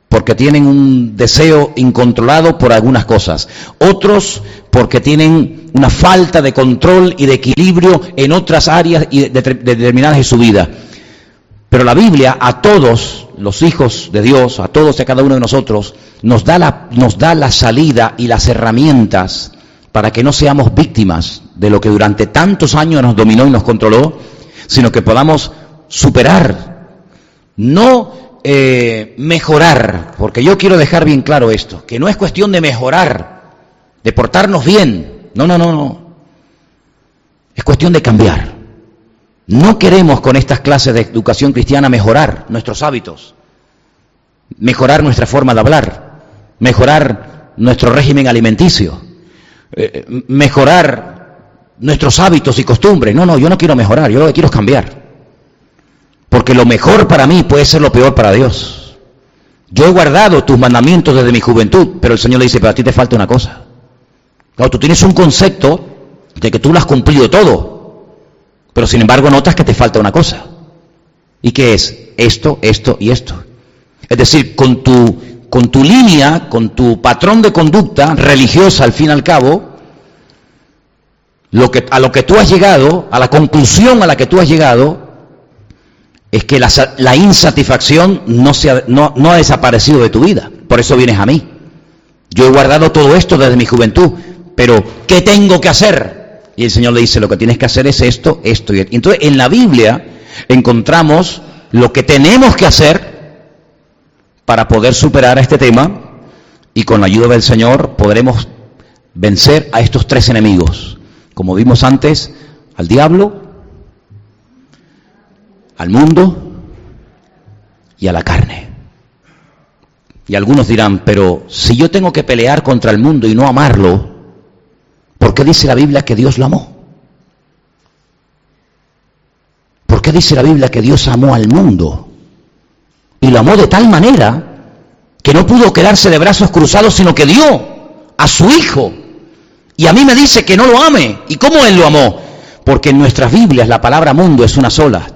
porque tienen un deseo incontrolado por algunas cosas, otros porque tienen una falta de control y de equilibrio en otras áreas y determinadas de su vida. Pero la Biblia a todos los hijos de Dios, a todos y a cada uno de nosotros, nos da la, nos da la salida y las herramientas para que no seamos víctimas de lo que durante tantos años nos dominó y nos controló, sino que podamos superar, no eh, mejorar, porque yo quiero dejar bien claro esto, que no es cuestión de mejorar, de portarnos bien, no, no, no, no, es cuestión de cambiar. No queremos con estas clases de educación cristiana mejorar nuestros hábitos, mejorar nuestra forma de hablar, mejorar nuestro régimen alimenticio, eh, mejorar nuestros hábitos y costumbres. No, no, yo no quiero mejorar, yo lo que quiero es cambiar. Porque lo mejor para mí puede ser lo peor para Dios. Yo he guardado tus mandamientos desde mi juventud, pero el Señor le dice, pero a ti te falta una cosa. Claro, tú tienes un concepto de que tú lo has cumplido todo, pero sin embargo notas que te falta una cosa. ¿Y qué es? Esto, esto y esto. Es decir, con tu con tu línea, con tu patrón de conducta religiosa al fin y al cabo, a lo que tú has llegado, a la conclusión a la que tú has llegado, es que la, insatisfacción no, se no, no ha desaparecido de tu vida. Por eso vienes a mí. Yo he guardado todo esto desde mi juventud, pero ¿qué tengo que hacer? Y el Señor le dice, lo que tienes que hacer es esto, esto y esto. Entonces, en la Biblia encontramos lo que tenemos que hacer para poder superar este tema y con la ayuda del Señor podremos vencer a estos tres enemigos. Como vimos antes, al diablo, al mundo y a la carne. Y algunos dirán, pero si yo tengo que pelear contra el mundo y no amarlo, ¿por qué dice la Biblia que Dios lo amó? ¿Por qué dice la Biblia que Dios amó al mundo? Y lo amó de tal manera que no pudo quedarse de brazos cruzados, sino que dio a su hijo. Y a mí me dice que no lo ame. ¿Y cómo él lo amó? Porque en nuestras Biblias la palabra mundo es una sola.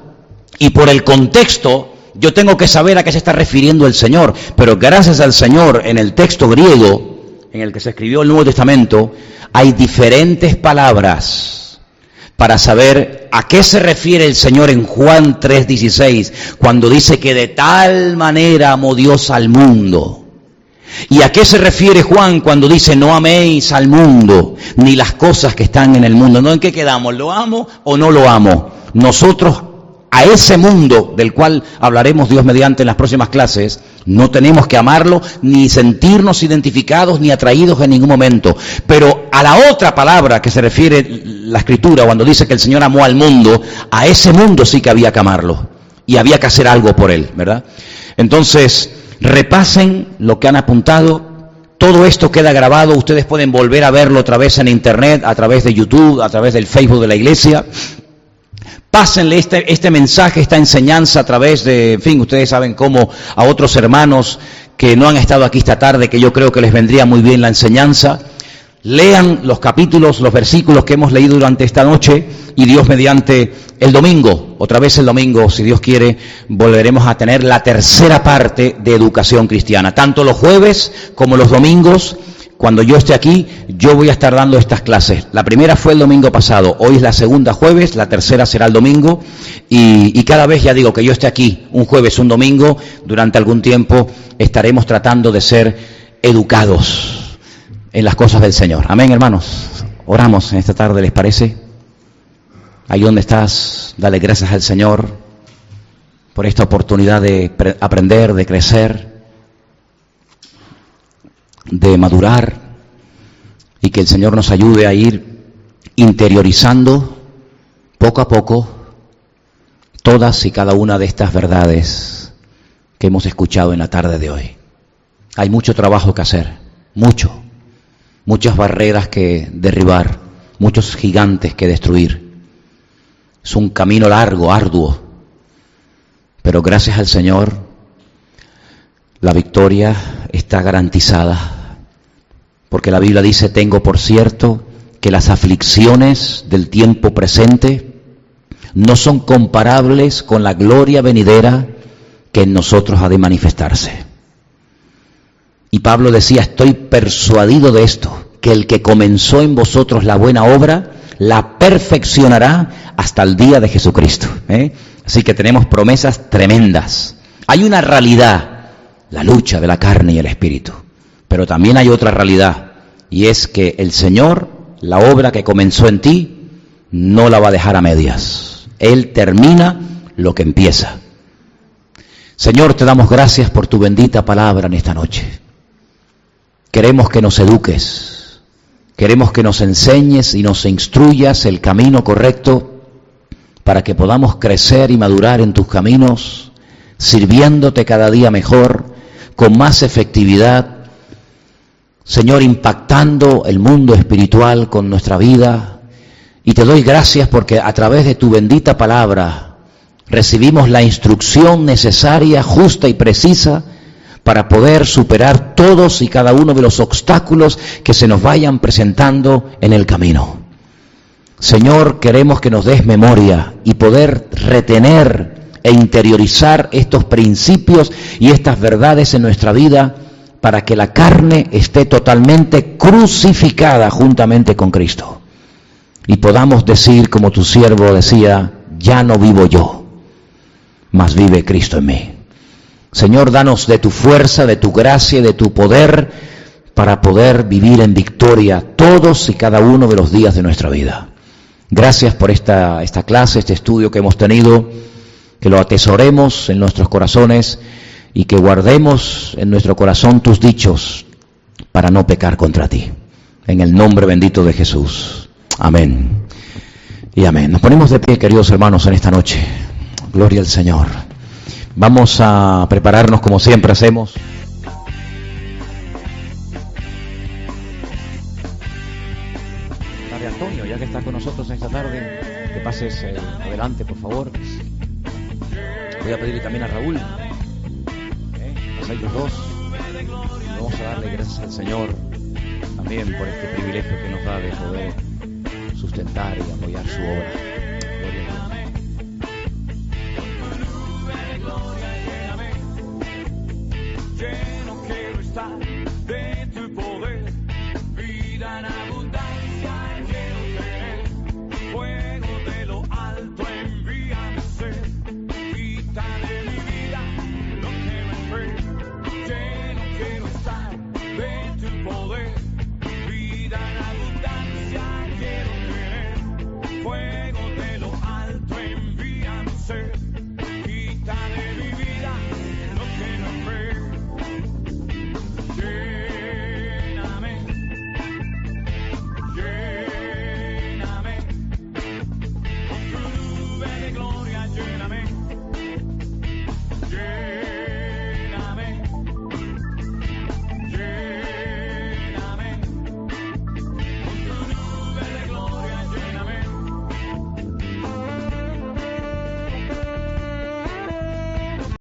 Y por el contexto yo tengo que saber a qué se está refiriendo el Señor. Pero gracias al Señor en el texto griego en el que se escribió el Nuevo Testamento hay diferentes palabras para saber a qué se refiere el Señor en Juan 3:16, cuando dice que de tal manera amó Dios al mundo. ¿Y a qué se refiere Juan cuando dice no améis al mundo ni las cosas que están en el mundo? ¿No en qué quedamos? ¿Lo amo o no lo amo? Nosotros a ese mundo del cual hablaremos Dios mediante en las próximas clases, no tenemos que amarlo ni sentirnos identificados ni atraídos en ningún momento. Pero a la otra palabra que se refiere la escritura cuando dice que el Señor amó al mundo, a ese mundo sí que había que amarlo y había que hacer algo por él, ¿verdad? Entonces, repasen lo que han apuntado. Todo esto queda grabado, ustedes pueden volver a verlo otra vez en internet, a través de YouTube, a través del Facebook de la iglesia. Pásenle este, este mensaje, esta enseñanza a través de, en fin, ustedes saben cómo a otros hermanos que no han estado aquí esta tarde, que yo creo que les vendría muy bien la enseñanza. Lean los capítulos, los versículos que hemos leído durante esta noche y Dios mediante el domingo, otra vez el domingo, si Dios quiere, volveremos a tener la tercera parte de educación cristiana. Tanto los jueves como los domingos, cuando yo esté aquí, yo voy a estar dando estas clases. La primera fue el domingo pasado, hoy es la segunda jueves, la tercera será el domingo y, y cada vez ya digo que yo esté aquí, un jueves, un domingo, durante algún tiempo estaremos tratando de ser educados en las cosas del Señor. Amén, hermanos. Oramos en esta tarde, ¿les parece? Ahí donde estás, dale gracias al Señor por esta oportunidad de aprender, de crecer, de madurar y que el Señor nos ayude a ir interiorizando poco a poco todas y cada una de estas verdades que hemos escuchado en la tarde de hoy. Hay mucho trabajo que hacer, mucho, muchas barreras que derribar, muchos gigantes que destruir. Es un camino largo, arduo, pero gracias al Señor la victoria está garantizada, porque la Biblia dice, tengo por cierto que las aflicciones del tiempo presente no son comparables con la gloria venidera que en nosotros ha de manifestarse. Y Pablo decía, estoy persuadido de esto, que el que comenzó en vosotros la buena obra, la perfeccionará hasta el día de Jesucristo. ¿eh? Así que tenemos promesas tremendas. Hay una realidad, la lucha de la carne y el espíritu. Pero también hay otra realidad, y es que el Señor, la obra que comenzó en ti, no la va a dejar a medias. Él termina lo que empieza. Señor, te damos gracias por tu bendita palabra en esta noche. Queremos que nos eduques, queremos que nos enseñes y nos instruyas el camino correcto para que podamos crecer y madurar en tus caminos, sirviéndote cada día mejor, con más efectividad, Señor, impactando el mundo espiritual con nuestra vida. Y te doy gracias porque a través de tu bendita palabra recibimos la instrucción necesaria, justa y precisa para poder superar todos y cada uno de los obstáculos que se nos vayan presentando en el camino. Señor, queremos que nos des memoria y poder retener e interiorizar estos principios y estas verdades en nuestra vida para que la carne esté totalmente crucificada juntamente con Cristo. Y podamos decir, como tu siervo decía, ya no vivo yo, mas vive Cristo en mí. Señor, danos de tu fuerza, de tu gracia, de tu poder, para poder vivir en victoria todos y cada uno de los días de nuestra vida. Gracias por esta, esta clase, este estudio que hemos tenido, que lo atesoremos en nuestros corazones y que guardemos en nuestro corazón tus dichos para no pecar contra ti. En el nombre bendito de Jesús. Amén. Y amén. Nos ponemos de pie, queridos hermanos, en esta noche. Gloria al Señor. Vamos a prepararnos como siempre hacemos. Padre Antonio, ya que estás con nosotros esta tarde, que pases eh, adelante, por favor. Voy a pedirle también a Raúl. ¿eh? Pasáis los dos. vamos a darle gracias al Señor también por este privilegio que nos da de poder sustentar y apoyar su obra. Poder, vida